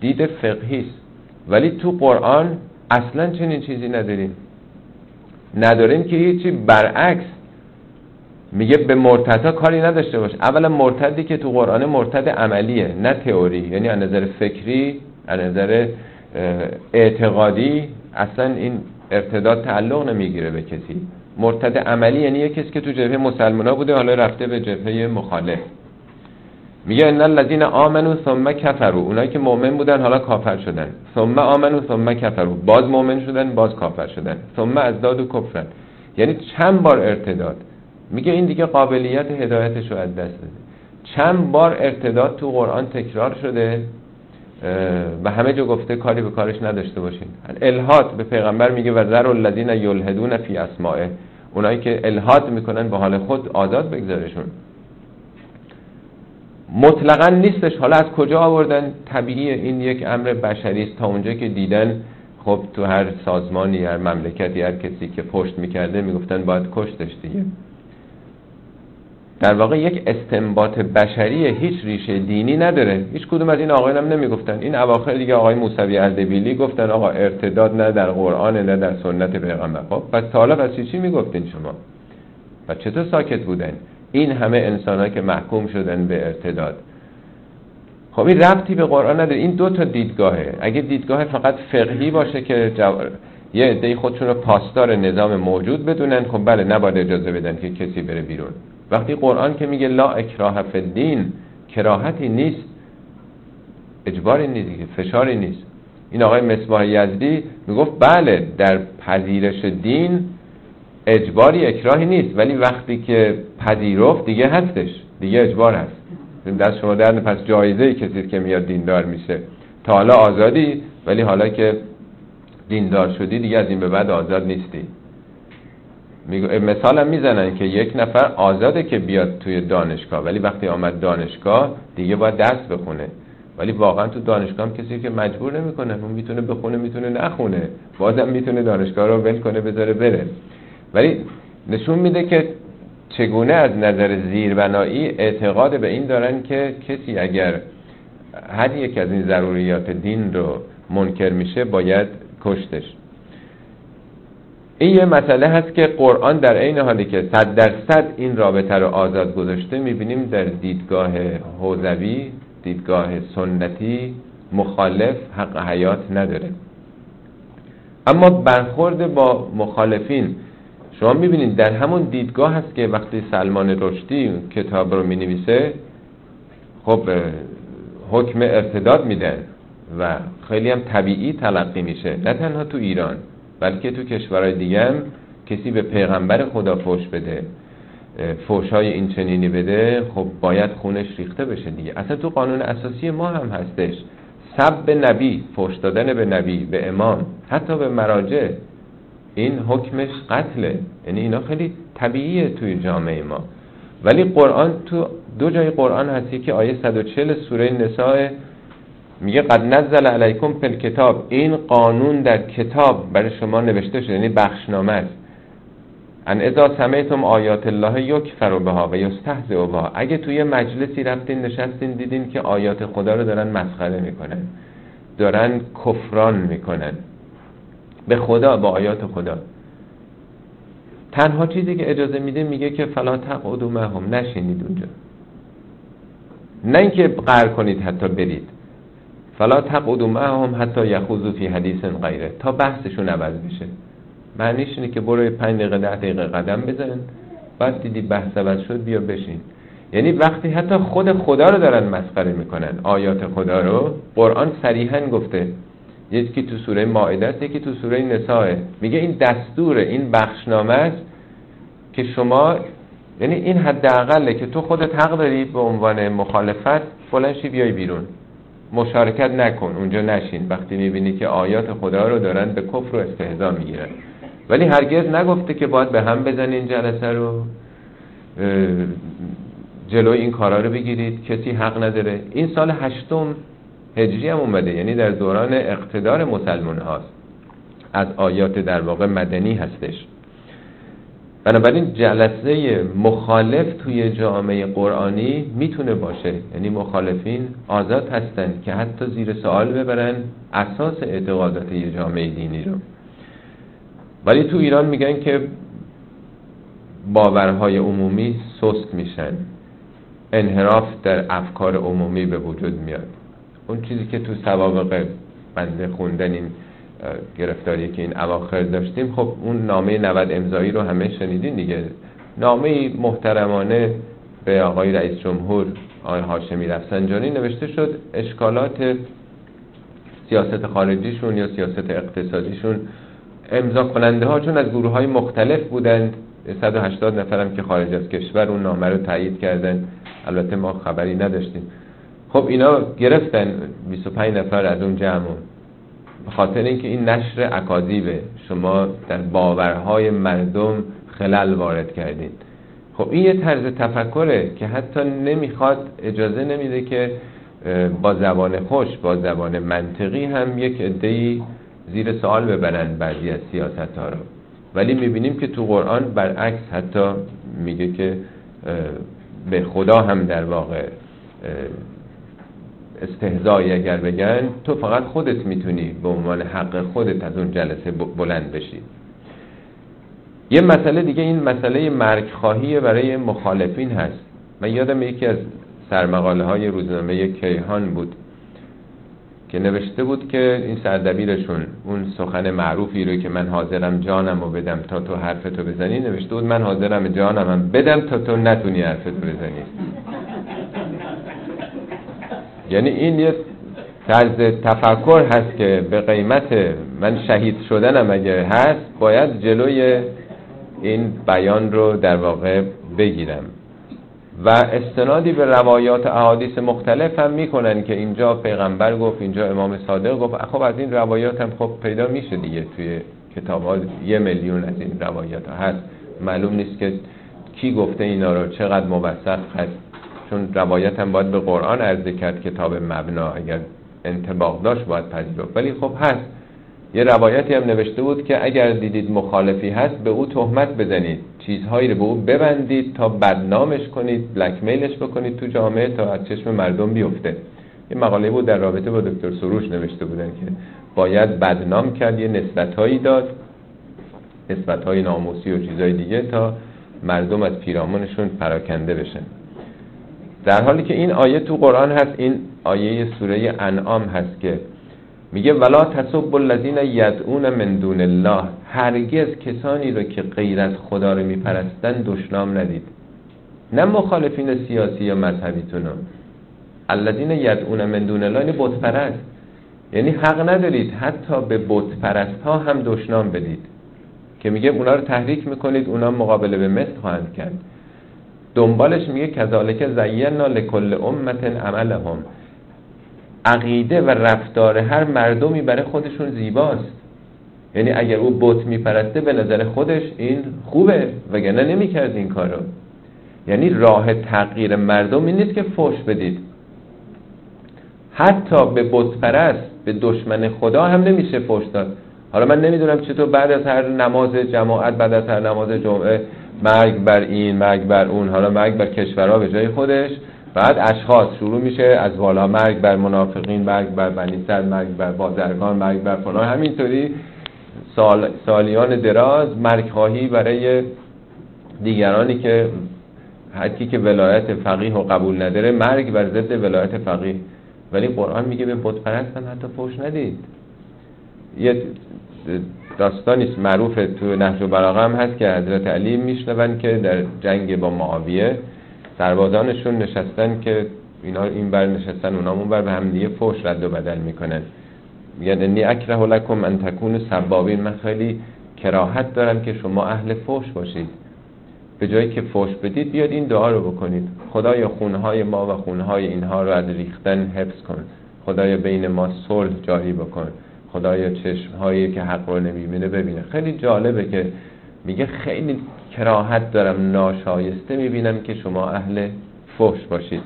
دید فقهی است. ولی تو قرآن اصلا چنین چیزی نداریم. نداریم که هیچی برعکس میگه به مرتدها کاری نداشته باش. اولا مرتدی که تو قرآن مرتد عملیه نه تئوری. یعنی از نظر فکری از نظر اعتقادی اصلا این ارتداد تعلق نمی‌گیره به کسی. مرتد عملی یعنی یه کسی که تو جبهه مسلمان بوده حالا رفته به جبهه مخالف. میگه ان الذين آمنوا ثم كفروا اونایی که مؤمن بودن حالا کافر شدن. ثم آمنوا ثم كفروا باز مؤمن شدن باز کافر شدن. ثم ازدادوا کفرن. یعنی چند بار ارتداد. میگه این دیگه قابلیت هدایتش رو از دست داده چند بار ارتداد تو قرآن تکرار شده؟ و همه جا گفته کاری به کارش نداشته باشین. الهات به پیغمبر میگه و ذر الذین یلحدون فی اسمائه اونایی که الهات می‌کنن به حال خود آزاد بگذارشون. مطلقا نیستش حالا از کجا آوردن؟ طبیعی این یک امر بشری است. تا اونجا که دیدن خب تو هر سازمانی هر مملکتی هر کسی که پشت می‌کرده می‌گفتن باید کشتش دیگه. در واقع یک استنباط بشری هیچ ریشه دینی نداره. هیچ کدوم از این آقایان هم نمی‌گفتن. این اواخر دیگه آقای موسوی اردبیلی گفتن آقا ارتداد نه در قرآن نه در سنت پیغمبر. خب پس حالا پس چی می‌گفتین شما؟ و چطور ساکت بودن؟ این همه انسان که محکوم شدن به ارتداد. خب این ربطی به قرآن نداره. این دو تا دیدگاهه. اگه دیدگاه فقط فقهی باشه که جو... یه عده خودشون رو پاسدار نظام موجود بدونن خب بله نباید اجازه بدن که کسی بره بیرون. وقتی قرآن که میگه لا اکراه فی الدین کراهتی نیست اجباری نیست فشاری نیست. این آقای مصباح یزدی می‌گفت بله در پذیرش دین اجباری اکراهی نیست. ولی وقتی که پذیرفت دیگه هستش دیگه اجبار هست. دست شما در پس جایزه کسی که میاد دیندار میشه. تا حالا آزادی ولی حالا که دیندار شدی دیگه از این به بعد آزاد نیستی. مثال هم می‌زنن که یک نفر آزاده که بیاد توی دانشگاه. ولی وقتی آمد دانشگاه دیگه باید درس بخونه. ولی واقعا تو دانشگاه هم کسی که مجبور نمی‌کنه. اون می‌تونه بخونه می‌تونه نخونه. بازم می‌تونه دانشگاه رو ول کنه بذاره بره. ولی نشون میده که چگونه از نظر زیربنایی اعتقاد به این دارن که کسی اگر هر یک از این ضروریات دین رو منکر میشه باید کشتش. این یه مسئله هست که قرآن در عین حالی که صد درصد این رابطه رو آزاد گذاشته می‌بینیم در دیدگاه حوزوی دیدگاه سنتی مخالف حق حیات نداره. اما برخورد با مخالفین شما می‌بینید در همون دیدگاه هست که وقتی سلمان رشدی کتاب رو می‌نویسه خب حکم ارتداد میدن و خیلی هم طبیعی تلقی میشه نه تنها تو ایران. بلکه تو کشورهای دیگه هم کسی به پیغمبر خدا فوش بده فوشای این چنینی بده خب باید خونش ریخته بشه دیگه. اصلا تو قانون اساسی ما هم هستش. سب به نبی فوش دادن به نبی به امام حتی به مراجع. این حکمش قتله. یعنی اینا خیلی طبیعیه توی جامعه ما. ولی قرآن تو دو جای قرآن هستی که آیه 140 سوره نساء میگه قد نزل علیکم فل کتاب این قانون در کتاب برای شما نوشته شده یعنی بخشنامه است. ان اذا سمیتم آیات الله یکفر بها و یستهزئ بها. اگه توی مجلسی رفتین نشستین دیدین که آیات خدا رو دارن مسخره می‌کنن دارن کفران می‌کنن. به خدا با آیات خدا. تنها چیزی که اجازه میده میگه که فلا تقعدوا معهم. نشینید اونجا. نه اینکه قهر کنید حتی برید. فلا تقعدوا معهم حتی یخوضوا فی حدیث غیره. تا بحثشون عوض بشه. معنیش اینه که برو 5 دقیقه 10 دقیقه قدم بزن. بعد دیدی بحث عوض شد بیا بشین. یعنی وقتی حتی خود خدا رو دارن مسخره می‌کنن آیات خدا رو قرآن صریحا گفته. یکی تو سوره مائده است یکی تو سوره نساء. میگه این دستور این بخشنامه است که شما یعنی این حداقله که تو خودت حق داری به عنوان مخالفت فلانشی بیای بیرون. مشارکت نکن اونجا نشین. وقتی می‌بینی که آیات خدا رو دارن به کفر و استهزا می‌گیرن. ولی هرگز نگفته که باید به هم بزنین جلسه رو. جلوی این کارا رو بگیرید. کسی حق نداره. این سال هشتم هجری هم اومده. یعنی در دوران اقتدار مسلمان هاست از آیات در واقع مدنی هستش. بنابراین جلسه مخالف توی جامعه قرآنی می‌تونه باشه. یعنی مخالفین آزاد هستن که حتی زیر سوال ببرن اساس اعتقادات یه جامعه دینی رو. ولی تو ایران میگن که باورهای عمومی سست میشن. انحراف در افکار عمومی به وجود میاد. اون چیزی که تو سوابق بنده خوندن این گرفتاری که این اواخر داشتیم خب اون نامه 90 امضایی رو همه شنیدین دیگه. نامه محترمانه به آقای رئیس جمهور آقای هاشمی رفسنجانی نوشته شد. اشکالات سیاست خارجیشون یا سیاست اقتصادیشون امضا کننده ها چون از گروه های مختلف بودند. 180 نفرم که خارج از کشور اون نامه رو تایید کردن. البته ما خبری نداشتیم. خب اینا گرفتن. 25 نفر از اون جمع. به خاطر اینکه این نشر اکاذیبه شما در باورهای مردم خلل وارد کردین. خب این یه طرز تفکره که حتی نمی‌خواد اجازه نمیده که با زبان خوش با زبان منطقی هم یک عده‌ای زیر سوال ببرن بعضی از سیاست ها رو. ولی می‌بینیم که تو قرآن برعکس حتی میگه که به خدا هم در واقع استهزایی اگر بگن تو فقط خودت می‌تونی به عنوان حق خودت از اون جلسه بلند بشی. یه مسئله دیگه این مسئله مرگ خواهی برای مخالفین هست. من یادم یکی از سرمقاله های روزنامه کیهان بود که نوشته بود که این سردبیرشون اون سخن معروفی رو که من حاضرم جانم رو بدم تا تو حرفتو بزنی نوشته بود من حاضرم جانم هم بدم تا تو نتونی حرفتو بزنی. یعنی این یه طرز تفکر هست که به قیمت من شهید شدنم اگه هست باید جلوی این بیان رو در واقع بگیرم. و استنادی به روایات احادیث مختلف هم می‌کنن که اینجا پیغمبر گفت اینجا امام صادق گفت. خب از این روایات هم خب پیدا میشه دیگه توی کتاب ها یه میلیون از این روایات هست. معلوم نیست که کی گفته اینا رو چقدر موثق هست. چون روایت هم باید به قرآن عرضه کرد کتاب مبنا اگر انتباق داشت باید پذیرفت. ولی خب هست. یه روایتی هم نوشته بود که اگر دیدید مخالفی هست به او تهمت بزنید. چیزهایی رو به او ببندید تا بدنامش کنید بلکمیلش بکنید تو جامعه تا از چشم مردم بیفته. یه مقاله بود در رابطه با دکتر سروش نوشته بودن که باید بدنام کرد یه نسبت داد نسبت های ناموسی و چیزهای دیگه تا مردم از پیرامونشون پراکنده بشن. در حالی که این آیه تو قرآن هست این آیه سوره انعام هست که میگه ولا تصب الذین یدعون من دون الله هرگز کسانی رو که غیر از خدا رو میپرستن دشنام ندید. نه مخالفین سیاسی یا مذهبیتونو الذین یدعون من دون الله یعنی بت پرست یعنی حق ندارید حتی به بت پرست ها هم دشنام بدید. که میگه اونا رو تحریک می‌کنید اونا مقابله به مثل خواهند کرد. دنبالش میگه کذالک زینا لکل امت عملهم. عقیده و رفتار هر مردمی برای خودشون زیباست. یعنی اگر او بت میپرسته به نظر خودش این خوبه وگرنه نمی‌کرد این کارو. یعنی راه تغییر مردم این نیست که فوش بدید. حتی به بت پرست به دشمن خدا هم نمیشه فوش داد. حالا من نمی‌دونم چطور بعد از هر نماز جماعت بعد از هر نماز جمعه مرگ بر این مرگ بر اون حالا مرگ بر کشورها به جای خودش. بعد اشخاص شروع میشه از بالا مرگ بر منافقین مرگ بر بنی مرگ بر بازرگان مرگ بر فلان. همینطوری سال، سالیان دراز مرگ خواهی برای دیگرانی که حتی که ولایت فقیه و قبول نداره مرگ بر ضد ولایت فقیه. ولی قرآن میگه به بت حتی فوش ندید. یه داستانی معروف تو نهج و هم هست که حضرت علی میشنون که در جنگ با معاویه سربازانشون نشستن که اینا این بر نشستن اونا اون بر به هم دیگه فوش رد و بدل می‌کنن. میگن انی اکره لکم ان تکون سبابین. من خیلی کراهت دارم که شما اهل فوش باشید. به جایی که فوش بدید بیاد این دعا رو بکنید. خدای خونهای ما و خونهای اینها رو از ریختن حفظ کن. خدای بین ما صلح جاری بکن. خدای چشمهایی که حق رو نمی‌بینه ببینه. خیلی جالبه که میگه خیلی کراهت دارم ناشایسته می‌بینم که شما اهل فحش باشید.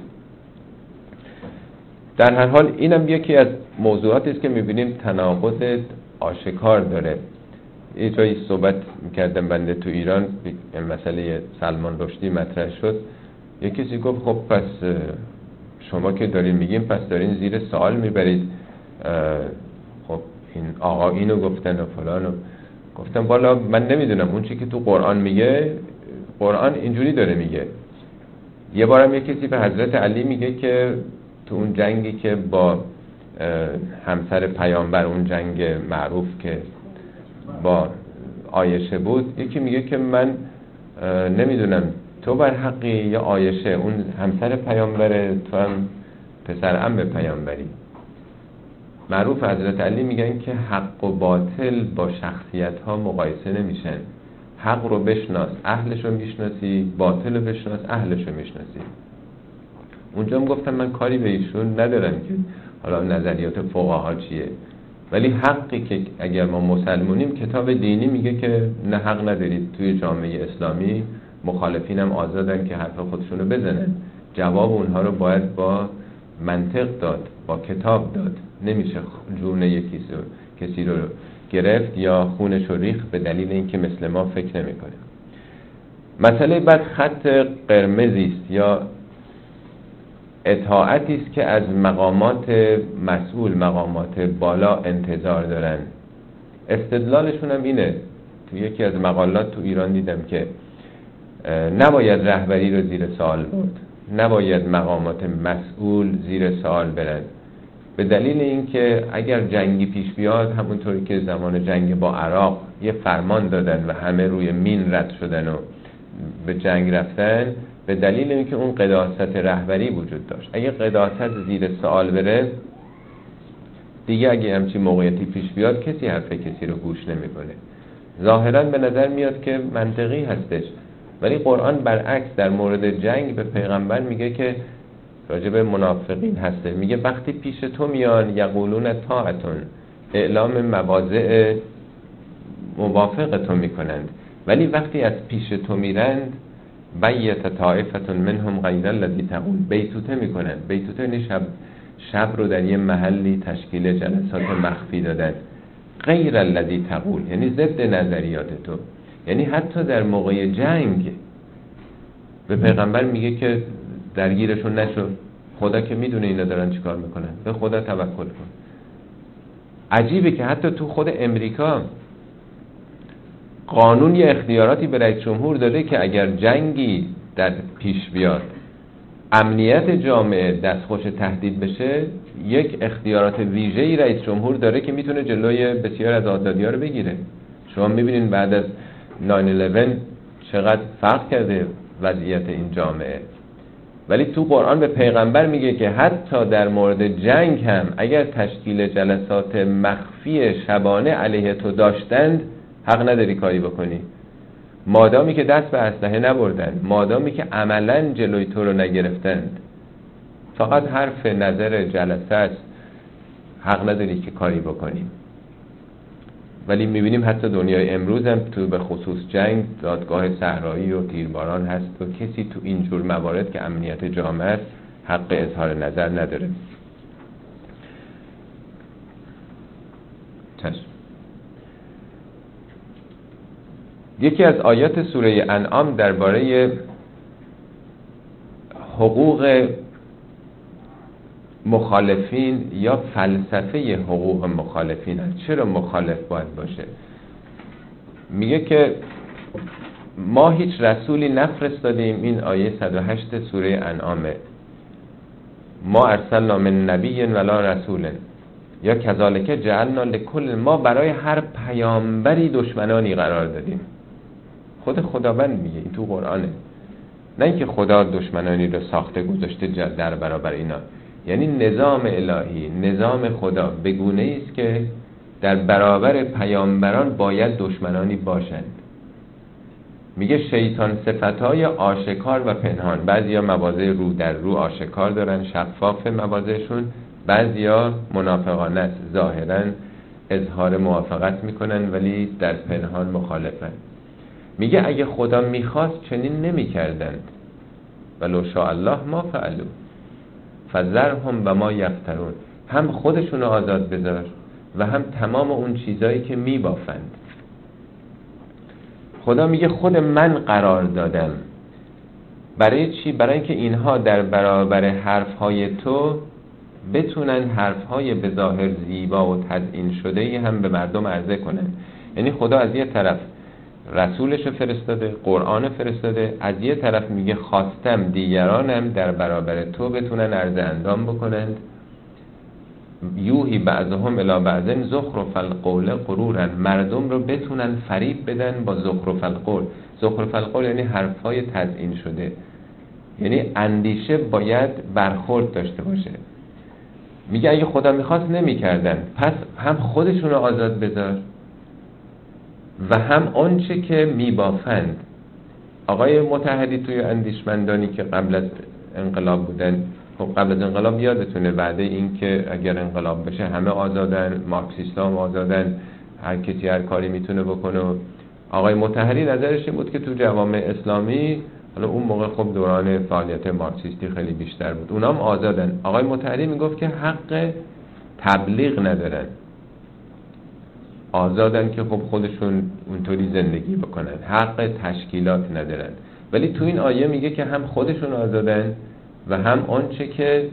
در هر حال اینم یکی از موضوعاتی است که می‌بینیم تناقض آشکار داره. یه جایی صحبت می‌کردم بنده تو ایران مسئله سلمان رشدی مطرح شد. یه کسی گفت خب پس شما که دارین میگیم پس دارین زیر سوال می‌برید. این آقا اینو گفتن و فلان گفتم بالا من نمی‌دونم اون چی که تو قرآن میگه قرآن اینجوری داره میگه. یه بارم یه کسی به حضرت علی میگه که تو اون جنگی که با همسر پیامبر اون جنگ معروف که با آیشه بود یکی میگه که من نمی‌دونم تو بر حقی یا آیشه اون همسر پیامبره تو هم پسر ام پیامبری. معروف حضرت علی میگن که حق و باطل با شخصیت ها مقایسه نمیشن حق رو بشناس اهلش رو می‌شناسی باطل رو بشناس اهلش رو می‌شناسی. اونجا هم گفتم من کاری به ایشون ندارم که حالا نظریات فقها چیه. ولی حقی که اگر ما مسلمونیم کتاب دینی میگه که نه حق ندارید توی جامعه اسلامی مخالفینم آزادن که حرف خودشونو بزنن. جواب اونها رو باید با منطق داد با کتاب داد. نمیشه جون یکی کسی رو گرفت یا خونش رو ریخ به دلیل اینکه مثل ما فکر نمی‌کنه. مسئله بعد خط قرمزی است یا اطاعتی است که از مقامات مسئول مقامات بالا انتظار دارن. استدلالشون هم اینه. تو یکی از مقالات تو ایران دیدم که نباید رهبری رو زیر سوال برد. نباید مقامات مسئول زیر سوال برن به دلیل اینکه اگر جنگی پیش بیاد همونطوری که زمان جنگ با عراق یه فرمان دادن و همه روی مین رد شدن و به جنگ رفتن به دلیل اینکه اون قداست رهبری وجود داشت. اگه قداست زیر سوال بره دیگه اگه همچین موقعیتی پیش بیاد کسی حرف کسی رو گوش نمی‌کنه. ظاهرا به نظر میاد که منطقی هستش. ولی قرآن برعکس در مورد جنگ به پیغمبر میگه که راجب منافقین هسته میگه وقتی پیش تو میان یقولون طاعتون اعلام مواضع موافق تو می‌کنند. ولی وقتی از پیش تو میرند بیت طائفتون منهم غیر الذی تقول بیتوته می‌کنن بیتوته یعنی شب شب رو در یه محلی تشکیل جلسات مخفی دادن. غیر الذی تقول یعنی ضد نظریات تو. یعنی حتی در موقع جنگ به پیغمبر میگه که درگیرشون نشو. خدا که می‌دونه اینا دارن چیکار می‌کنن. به خدا توکل کن. عجیبه که حتی تو خود امریکا قانون یه اختیاراتی به رئیس جمهور داده که اگر جنگی در پیش بیاد امنیت جامعه دستخوش تهدید بشه یک اختیارات ویژه‌ای رئیس جمهور داره که می‌تونه جلوی بسیار از آزادی ها رو بگیره. شما می‌بینین بعد از 9-11 چقدر فرق کرده وضعیت این جامعه. ولی تو قرآن به پیغمبر میگه که حتی در مورد جنگ هم اگر تشکیل جلسات مخفی شبانه علیه تو داشتند حق نداری کاری بکنی. مادامی که دست به اسلحه نبردن مادامی که عملا جلوی تو رو نگرفتند. فقط حرف نظر جلسه است. حق نداری که کاری بکنی. ولی می‌بینیم حتی دنیای امروز هم تو به خصوص جنگ دادگاه صحرایی و تیرباران هست و کسی تو اینجور موارد که امنیت جامعه است حق اظهار نظر نداره. یکی از آیات سوره انعام درباره حقوق مخالفین یا فلسفه حقوق مخالفین هست چرا مخالف باید باشه؟ میگه که ما هیچ رسولی نفرستادیم این آیه 108 سوره انعامه ما ارسلنا من نبی ولا رسول. یا کذالک جعلنا لکل ما برای هر پیامبری دشمنانی قرار دادیم. خود خداوند میگه این تو قرآنه. نه اینکه خدا دشمنانی رو ساخته گذاشته در برابر اینا. یعنی نظام الهی نظام خدا به گونه است که در برابر پیامبران باید دشمنانی باشند. میگه شیطان صفتهای آشکار و پنهان. بعضیا مواضع رو در رو آشکار دارن شفاف مواضعشون. بعضیا منافقانه است ظاهرا اظهار موافقت می‌کنن ولی در پنهان مخالفن. میگه اگه خدا می‌خواست چنین نمی‌کردند. ولو شاء الله ما فعلو فذرهم و ما یفترون. هم خودشون آزاد بذار و هم تمام اون چیزایی که میبافند. خدا میگه خود من قرار دادم. برای چی؟ برای اینکه اینها در برابر حرفهای تو بتونن حرفهای به ظاهر زیبا و تدین شده هم به مردم عرضه کنن. یعنی خدا از یه طرف رسولش فرستاده قرآن فرستاده. از یه طرف میگه خواستم دیگرانم در برابر تو بتونن عرض اندام بکنند. یوهی بعضهم الی بعضن زخرف القول قرورن مردم رو بتونن فریب بدن با زخرف القول. زخرف القول یعنی حرفهای تزئین شده. یعنی اندیشه باید برخورد داشته باشه. میگه اگه خدا می‌خواست نمی‌کردن. پس هم خودشون رو آزاد بذار. و هم آنچه که میبافند. آقای متحدی توی اندیشمندانی که قبل از انقلاب بودن خب قبل از انقلاب یادتونه بعد این که اگر انقلاب بشه همه آزادن مارکسیست هم آزادن هر کسی هر کاری می‌تونه بکنه. آقای متحری نظرش این بود که تو جوامع اسلامی حالا اون موقع خب دوران فعالیت مارکسیستی خیلی بیشتر بود. اونام آزادن. آقای متحری می‌گفت که حق تبلیغ ندارن. آزادن که خب خودشون اونطوری زندگی بکنن. حق تشکیلات ندارن. ولی تو این آیه میگه که هم خودشون آزادن و هم آنچه که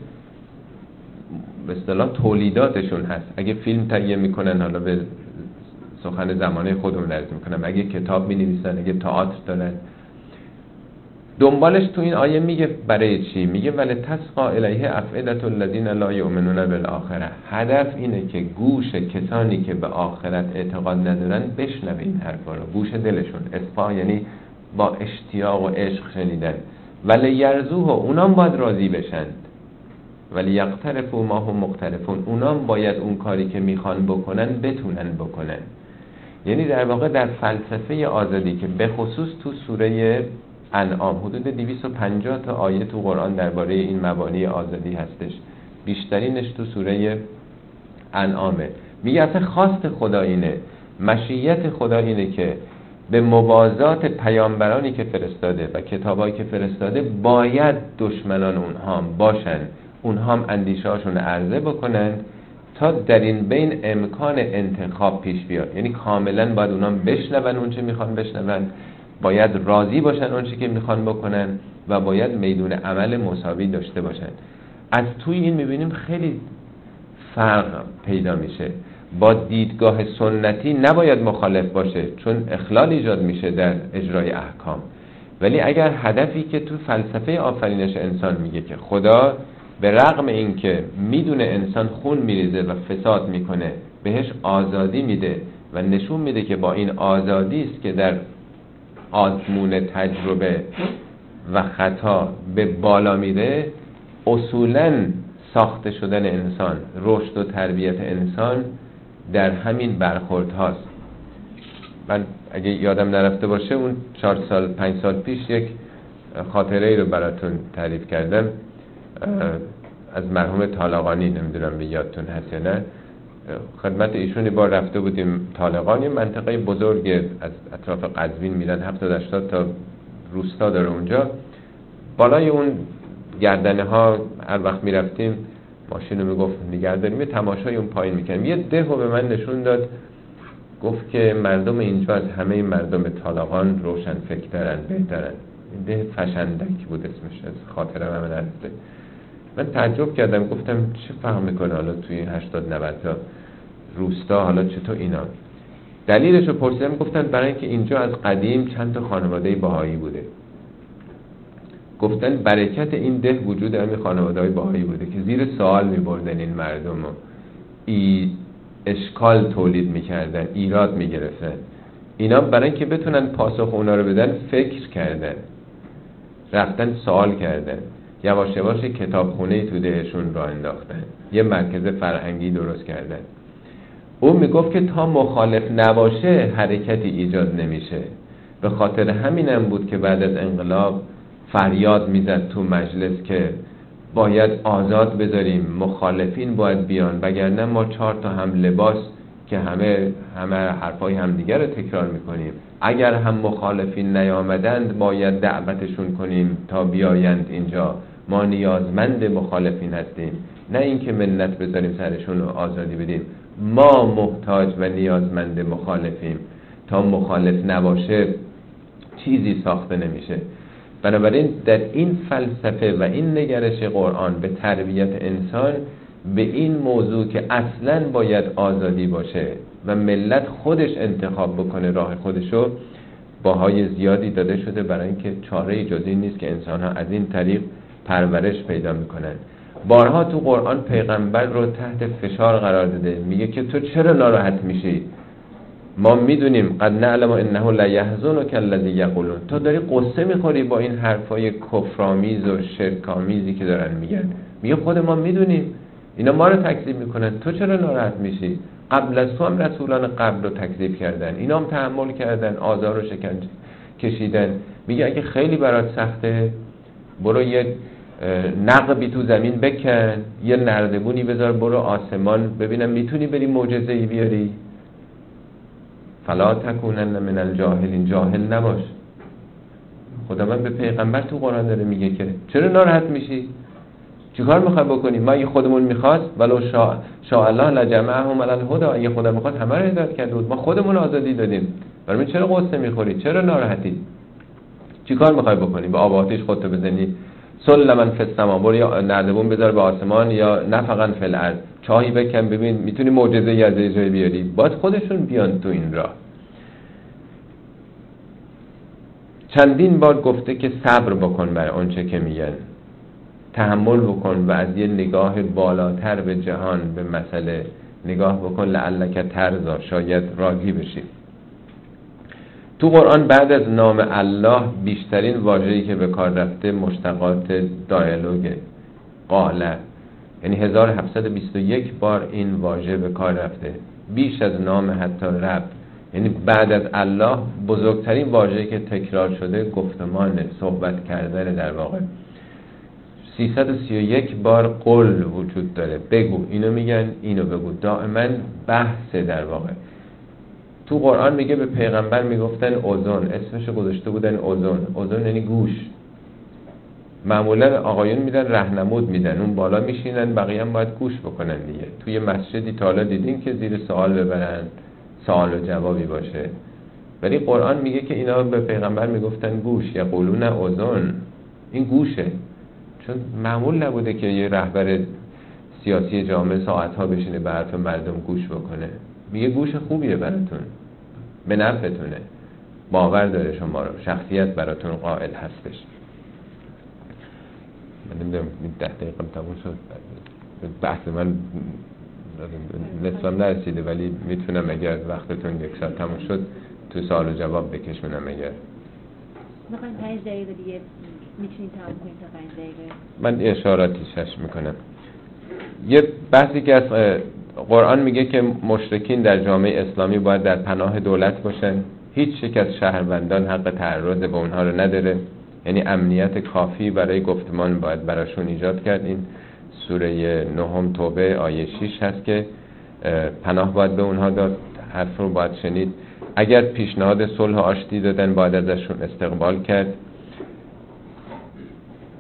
به اصطلاح تولیداتشون هست. اگه فیلم تهیه می‌کنن حالا به سخن زمانه خودمون عرض می‌کنم. اگه کتاب می‌نویسن اگه تئاتر دارن دنبالش تو این آیه میگه برای چی؟ میگه ولی تسقا الیه افئدت الذین لا یؤمنون بالآخره هدف اینه که گوش کسانی که به آخرت اعتقاد ندارن بشنوه این حرفا رو. گوش دلشون. اسفا یعنی با اشتیاق و عشق شنیدن. ولی یرزوه اونام باید راضی بشند ولی یقترفو ما هم مقترفون. اونام باید اون کاری که می‌خوان بکنن بتونن بکنن. یعنی در واقع در فلسفه آزادی که به خصوص تو سوره انعام حدود 250 تا آیه تو قرآن درباره این مبانی آزادی هستش. بیشترینش تو سوره انعامه. میگه اصلا خواست خدا اینه مشیت خدا اینه که به موازات پیامبرانی که فرستاده و کتابایی که فرستاده باید دشمنان اونها هم باشن. اونها هم اندیشه هاشون عرضه بکنن تا در این بین امکان انتخاب پیش بیاد. یعنی کاملا باید اونها بشنون اونچه می‌خوان بشنون. باید راضی باشن اونچه که می‌خوان بکنن و باید میدون عمل مساوی داشته باشن. از توی این می‌بینیم خیلی فرق پیدا میشه. با دیدگاه سنتی نباید مخالف باشه چون اخلال ایجاد میشه در اجرای احکام. ولی اگر هدفی که تو فلسفه آفرینش انسان میگه که خدا به رغم اینکه می‌دونه انسان خون میریزه و فساد می‌کنه بهش آزادی میده و نشون میده که با این آزادی است که در آزمون تجربه و خطا به بالا میره اصولا ساخته شدن انسان رشد و تربیت انسان در همین برخورد هاست. من اگه یادم نرفته باشه اون چهار سال پنج سال پیش یک خاطره ای رو براتون تعریف کردم. از مرحوم طالقانی نمی‌دونم به یادتون هست یا نه. خدمت ایشونی بار رفته بودیم طالقانی منطقه بزرگ از اطراف قزوین میرن 70 80 تا روستا داره اونجا. بالای اون گردنه ها هر وقت می‌رفتیم ماشین رو می‌گفت نگرداریم یه تماشای اون پایین می‌کنیم یه ده به من نشون داد گفت که مردم اینجا از همه مردم طالقان روشن فکرن بهترن. ده فشندک بود اسمش از خاطر من نرسته من تعجب کردم گفتم چه فهم می‌کنه حالا توی 80 90 تا روستا؟ حالا چطور اینا؟ دلیلش رو پرسیدم گفتن برای اینکه اینجا از قدیم چند تا خانواده باهایی بوده. گفتن برکت این ده وجود همین خانواده های باهایی بوده که زیر سوال می بردن این مردم رو. ای اشکال تولید می‌کردن ایراد می‌گرفتن. اینا برای اینکه بتونن پاسخ اونا رو بدن فکر کردن. رفتن سوال کردن. یواش یواش کتابخونه تو دهشون را انداختن. یه مرکز فرهنگی درست کردن. او می‌گفت که تا مخالف نباشه حرکتی ایجاد نمیشه. به خاطر همینم بود که بعد از انقلاب فریاد می‌زد تو مجلس که باید آزاد بذاریم مخالفین باید بیان وگرنه ما چهار تا هم لباس که همه همه حرفای همدیگر رو تکرار می‌کنیم. اگر هم مخالفین نیامدند باید دعوتشون کنیم تا بیایند اینجا. ما نیازمند مخالفین هستیم. نه اینکه منت بذاریم سرشون رو آزادی بدیم. ما محتاج و نیازمند مخالفیم. تا مخالف نباشه چیزی ساخته نمیشه. بنابراین در این فلسفه و این نگرش قرآن به تربیت انسان به این موضوع که اصلا باید آزادی باشه و ملت خودش انتخاب بکنه راه خودشو باهای زیادی داده شده برای اینکه چاره جز این نیست که انسان ها از این طریق پرورش پیدا می‌کنن بارها تو قرآن پیغمبر رو تحت فشار قرار داده. میگه که تو چرا ناراحت میشی؟ ما می‌دونیم قد نعلم انه لا یحزنک الذی یقولون. تو داری قصه می‌خوری با این حرفای کفرآمیز و شرکامیزی که دارن میگن. میگه خود ما می‌دونیم. اینا ما رو تکذیب می‌کنن. تو چرا ناراحت میشی؟ قبل از تو هم رسولان قبل رو تکذیب کردن. اینا هم تحمل کردن آزار و شکنجه کشیدن. میگه اگه خیلی برات سخته برو یه نقبی تو زمین بکن یه نردبونی بذار برو آسمان ببینم می‌تونی بری معجزه ای بیاری؟ فلا تکونن من الجاهلین جاهل نباش. خدا من به پیغمبر تو قرآن داره میگه که چرا ناراحت میشی؟ چیکار می‌خوای بکنی؟ ما اگه خودمون می‌خواست ولو شاء شا الله لجمعهم علی الهدى اگه خدا می‌خواد همه رو هدایت کرده بود. ما خودمون آزادی دادیم. برای چرا قصه می‌خوری؟ چرا ناراحتی؟ چیکار می‌خوای بکنی؟ به آب آتش خودتو بزنی؟ سلمن فی السما. برو یا نردبون بذار به آسمان یا نفقا فی الارض. چاهی بکن ببین می‌تونی معجزه ای از جای بیاری. باید خودشون بیان تو این راه. چندین بار گفته که صبر بکن برای آنچه که میگن. تحمل بکن و از یه نگاه بالاتر به جهان به مسئله نگاه بکن لعلک ترزا شاید راگی بشی. تو قرآن بعد از نام الله بیشترین واژه‌ای که به کار رفته مشتقات دایالوگ قاله. یعنی 1721 بار این واژه به کار رفته. بیش از نام حتی رب. یعنی بعد از الله بزرگترین واژه‌ای که تکرار شده گفتمان صحبت کردن در واقع. 331 بار قل وجود داره. بگو. اینو میگن اینو بگو. دائما بحث در واقع. تو قرآن میگه به پیغمبر می‌گفتن اوزون اسمشو گذاشته بودن اوزون. اوزون یعنی گوش. معمولا آقایون میدن رهنمود میدن. اون بالا میشینن بقیه هم باید گوش بکنن دیگه. توی مسجدی تالا دیدین که زیر سوال ببرن سوال و جوابی باشه. ولی قرآن میگه که اینا به پیغمبر می‌گفتن گوش. یا قولون اوزون. این گوشه. چون معمول نبوده که یه رهبر سیاسی جامعه ساعتها بشینه به مردم گوش بکنه. میگه گوش خوبیه براتون. به نفعتونه. باور داره شما رو. شخصیت براتون قائل هستش. من نمی‌دونم این ده دقیقه تموم شد. بحث من نصفم نرسیده ولی می‌تونم اگر وقتتون یک ساعت تموم شد تو سوال و جواب بکشونم اگر. می‌خوایم پنج دقیقه دیگه می‌تونیم تمام کنیم تا پنج دقیقه. من اشاراتی شش می‌کنم. یه بحثی که از قرآن میگه که مشرکین در جامعه اسلامی باید در پناه دولت باشن. هیچ یک از شهروندان حق تعرض به اونها رو نداره. یعنی امنیت کافی برای گفتمان باید براشون ایجاد کرد. این سوره نهم توبه آیه 6 هست که پناه باید به اونها داد. حرف رو باید شنید. اگر پیشنهاد صلح آشتی دادن باید ازشون استقبال کرد.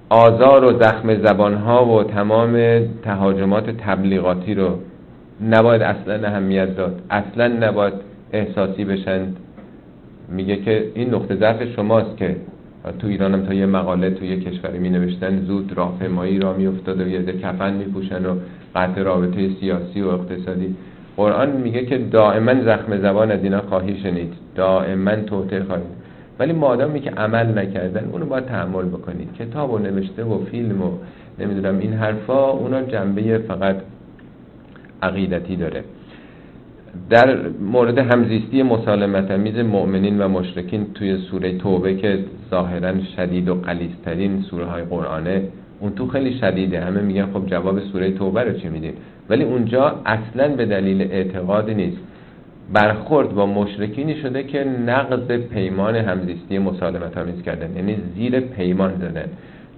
آزار و زخم زبانها و تمام تهاجمات تبلیغاتی رو نباید اصلا اهمیت داد. اصلا نباید احساسی بشن. میگه که این نقطه ضعف شماست که تو ایران هم تا یه مقاله تو یه کشوری می نوشتن زود راهپیمایی را می افتاده و یه کفن می پوشن و قطع رابطه سیاسی و اقتصادی. قرآن میگه که دائما زخم زبان از اینا خواهی شنید. دائما توته خواهید. ولی مادامی که عمل نکردن اونو باید تحمل بکنید. کتاب و نوشته و فیلم و نمی‌دونم این حرفا اونا جنبه فقط عقیدتی داره. در مورد همزیستی مسالمت امیز مؤمنین و مشرکین توی سوره توبه که ظاهرا شدید و قلیسترین سوره های قرآنه اون تو خیلی شدیده. همه میگن خب جواب سوره توبه رو چی میدین؟ ولی اونجا اصلا به دلیل اعتقاد نیست. برخورد با مشرکینی شده که نقض پیمان همزیستی مسالمت آمیز کردن. یعنی زیر پیمان زدن.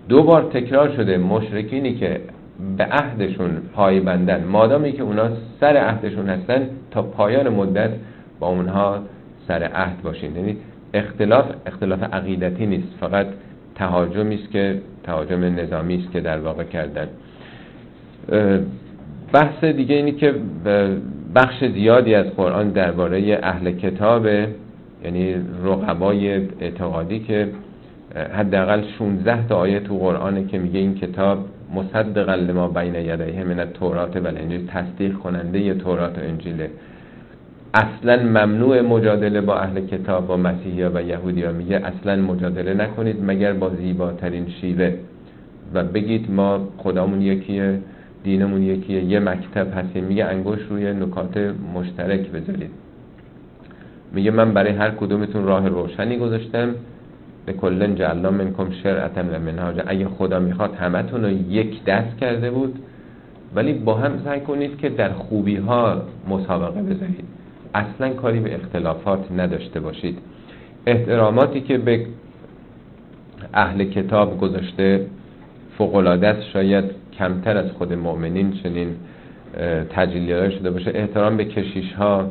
دو بار تکرار شده مشرکینی که به عهدشون پای بندن. مادامی که اونا سر عهدشون هستن تا پایان مدت با اونها سر عهد باشین. یعنی اختلاف اختلاف عقیدتی نیست. فقط تهاجمی است که تهاجم نظامی است که در واقع کردن. بحث دیگه اینی که بخش زیادی از قرآن درباره اهل کتاب یعنی رقبای اعتقادی که حداقل 16 تا آیه تو قرآنه که میگه این کتاب مصدق لما بین یدیه من التورات و الانجیل تصدیق کننده تورات و انجیله اصلا ممنوع مجادله با اهل کتاب با مسیحی و یهودی ها میگه اصلا مجادله نکنید مگر با زیباترین شیوه. و بگید ما خدامون یکیه دینمون یکیه یه مکتب هستیم. میگه انگوش روی نکات مشترک بذارید. میگه من برای هر کدومتون راه روشنی گذاشتم. به کلن جعلنا منکم شرعتا و منهاج. اگه خدا می‌خواد همتون رو یک دست کرده بود ولی با هم سعی کنید که در خوبی ها مسابقه بذارید اصلا کاری به اختلافات نداشته باشید. احتراماتی که به اهل کتاب گذاشته فوقلاده است. شاید کمتر از خود مؤمنین چنین تجلیه شده باشه. احترام به کشیش ها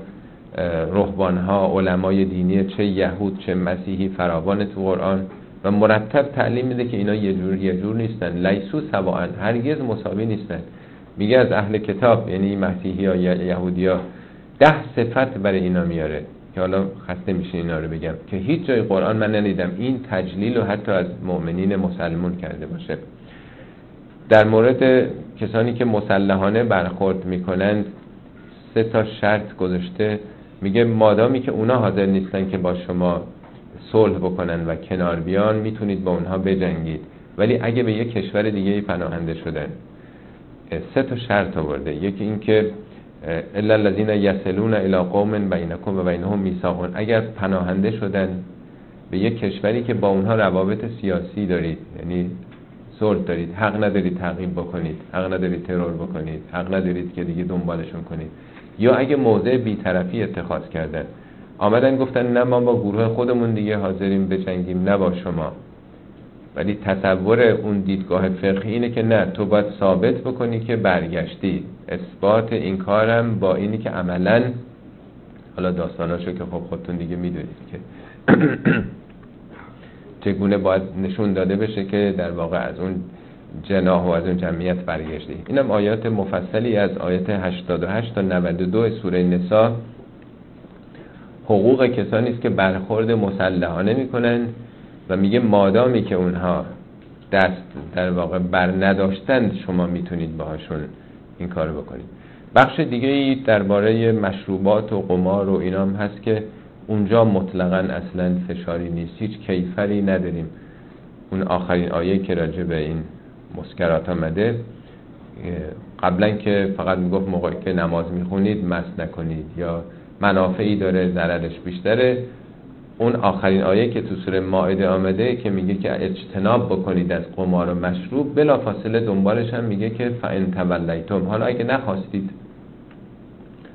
رهبان ها علمای دینی چه یهود چه مسیحی فراوان تو قرآن و مرتب تعلیم میده که اینا یه جور یه جور نیستن. لیسو سواء هرگز مساوی نیستن. میگه از اهل کتاب یعنی مسیحی یا یهودی ها ده صفت برای اینا میاره. که حالا خسته میشه اینا رو بگم. که هیچ جای قرآن من ندیدم. این تجلیل رو حتی از مؤمنین مسلمون کرده باشه. در مورد کسانی که مسلحانه برخورد می‌کنند سه تا شرط گذاشته. میگه مادامی که اونا حاضر نیستن که با شما صلح بکنن و کنار بیان می‌تونید با اونها بجنگید. ولی اگه به یک کشور دیگه پناهنده شدن سه تا شرط آورده. یکی اینکه الا الذين يصلون الى قوم بينكم و بینهم میثاق اگر پناهنده شدن به یک کشوری که با اونها روابط سیاسی دارید یعنی صلح دارید حق ندارید تعقیب بکنید حق ندارید ترور بکنید حق ندارید که دیگه دنبالشون کنید. یا اگه موضع بیطرفی اتخاذ کردن آمدن گفتن نه ما با گروه خودمون دیگه حاضریم بجنگیم نه با شما. ولی تصور اون دیدگاه فقهی اینه که نه تو باید ثابت بکنی که برگشتی. اثبات این کارم با اینی که عملا حالا داستاناشو که خب خودتون دیگه می‌دونید که چگونه باید نشون داده بشه که در واقع از اون جناح و از اون جمعیت برگشتی. اینم آیات مفصلی از آیات 88 تا 92 سوره نسا. حقوق کسانی است که برخورد مسلحانه می‌کنن و میگه مادامی که اونها دست در واقع بر نداشتند شما می‌تونید باهاشون این کارو بکنید. بخش دیگه ای درباره مشروبات و قمار و اینام هست که اونجا مطلقا اصلا فشاری نیست. هیچ کیفری نداریم. اون آخرین آیه که راجع به این مسکرات آمده. قبلا که فقط می‌گفت موقعی که نماز می‌خونید مست نکنید یا منافعی داره ضررش بیشتره. اون آخرین آیه که تو سوره مائده آمده که میگه که اجتناب بکنید از قمار و مشروب بلا فاصله دنبالش هم میگه که فان تولیتم حالا اگه نخواستید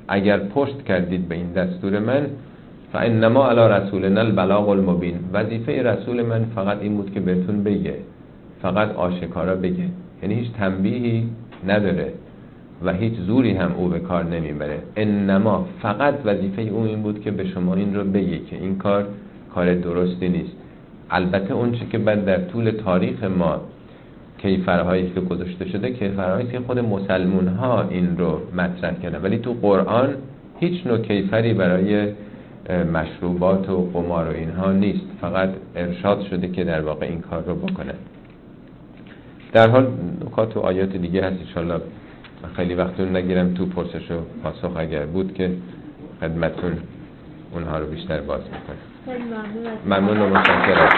اگر پشت کردید به این دستور من فانما علی رسولنا البلاغ المبین وظیفه رسول من فقط این بود که بهتون بگه. فقط آشکارا بگه. یعنی هیچ تنبیهی نداره و هیچ زوری هم او به کار نمی‌بره. انما فقط وظیفه او این بود که به شما این رو بگه که این کار کار درستی نیست. البته اون که بعد در طول تاریخ ما کیفرهایی که گذاشته شده کیفرهایی که خود مسلمون ها این رو مطرح کردن. ولی تو قرآن هیچ نوع کیفری برای مشروبات و قمار و اینها نیست. فقط ارشاد شده که در واقع این کار رو بکنن در حال نکات و آیات دیگه هست انشالله خیلی وقتون نگیرم تو پرسش و پاسخ اگر بود که خدمتون اونها رو بیشتر باز از ممنون و متشکرم.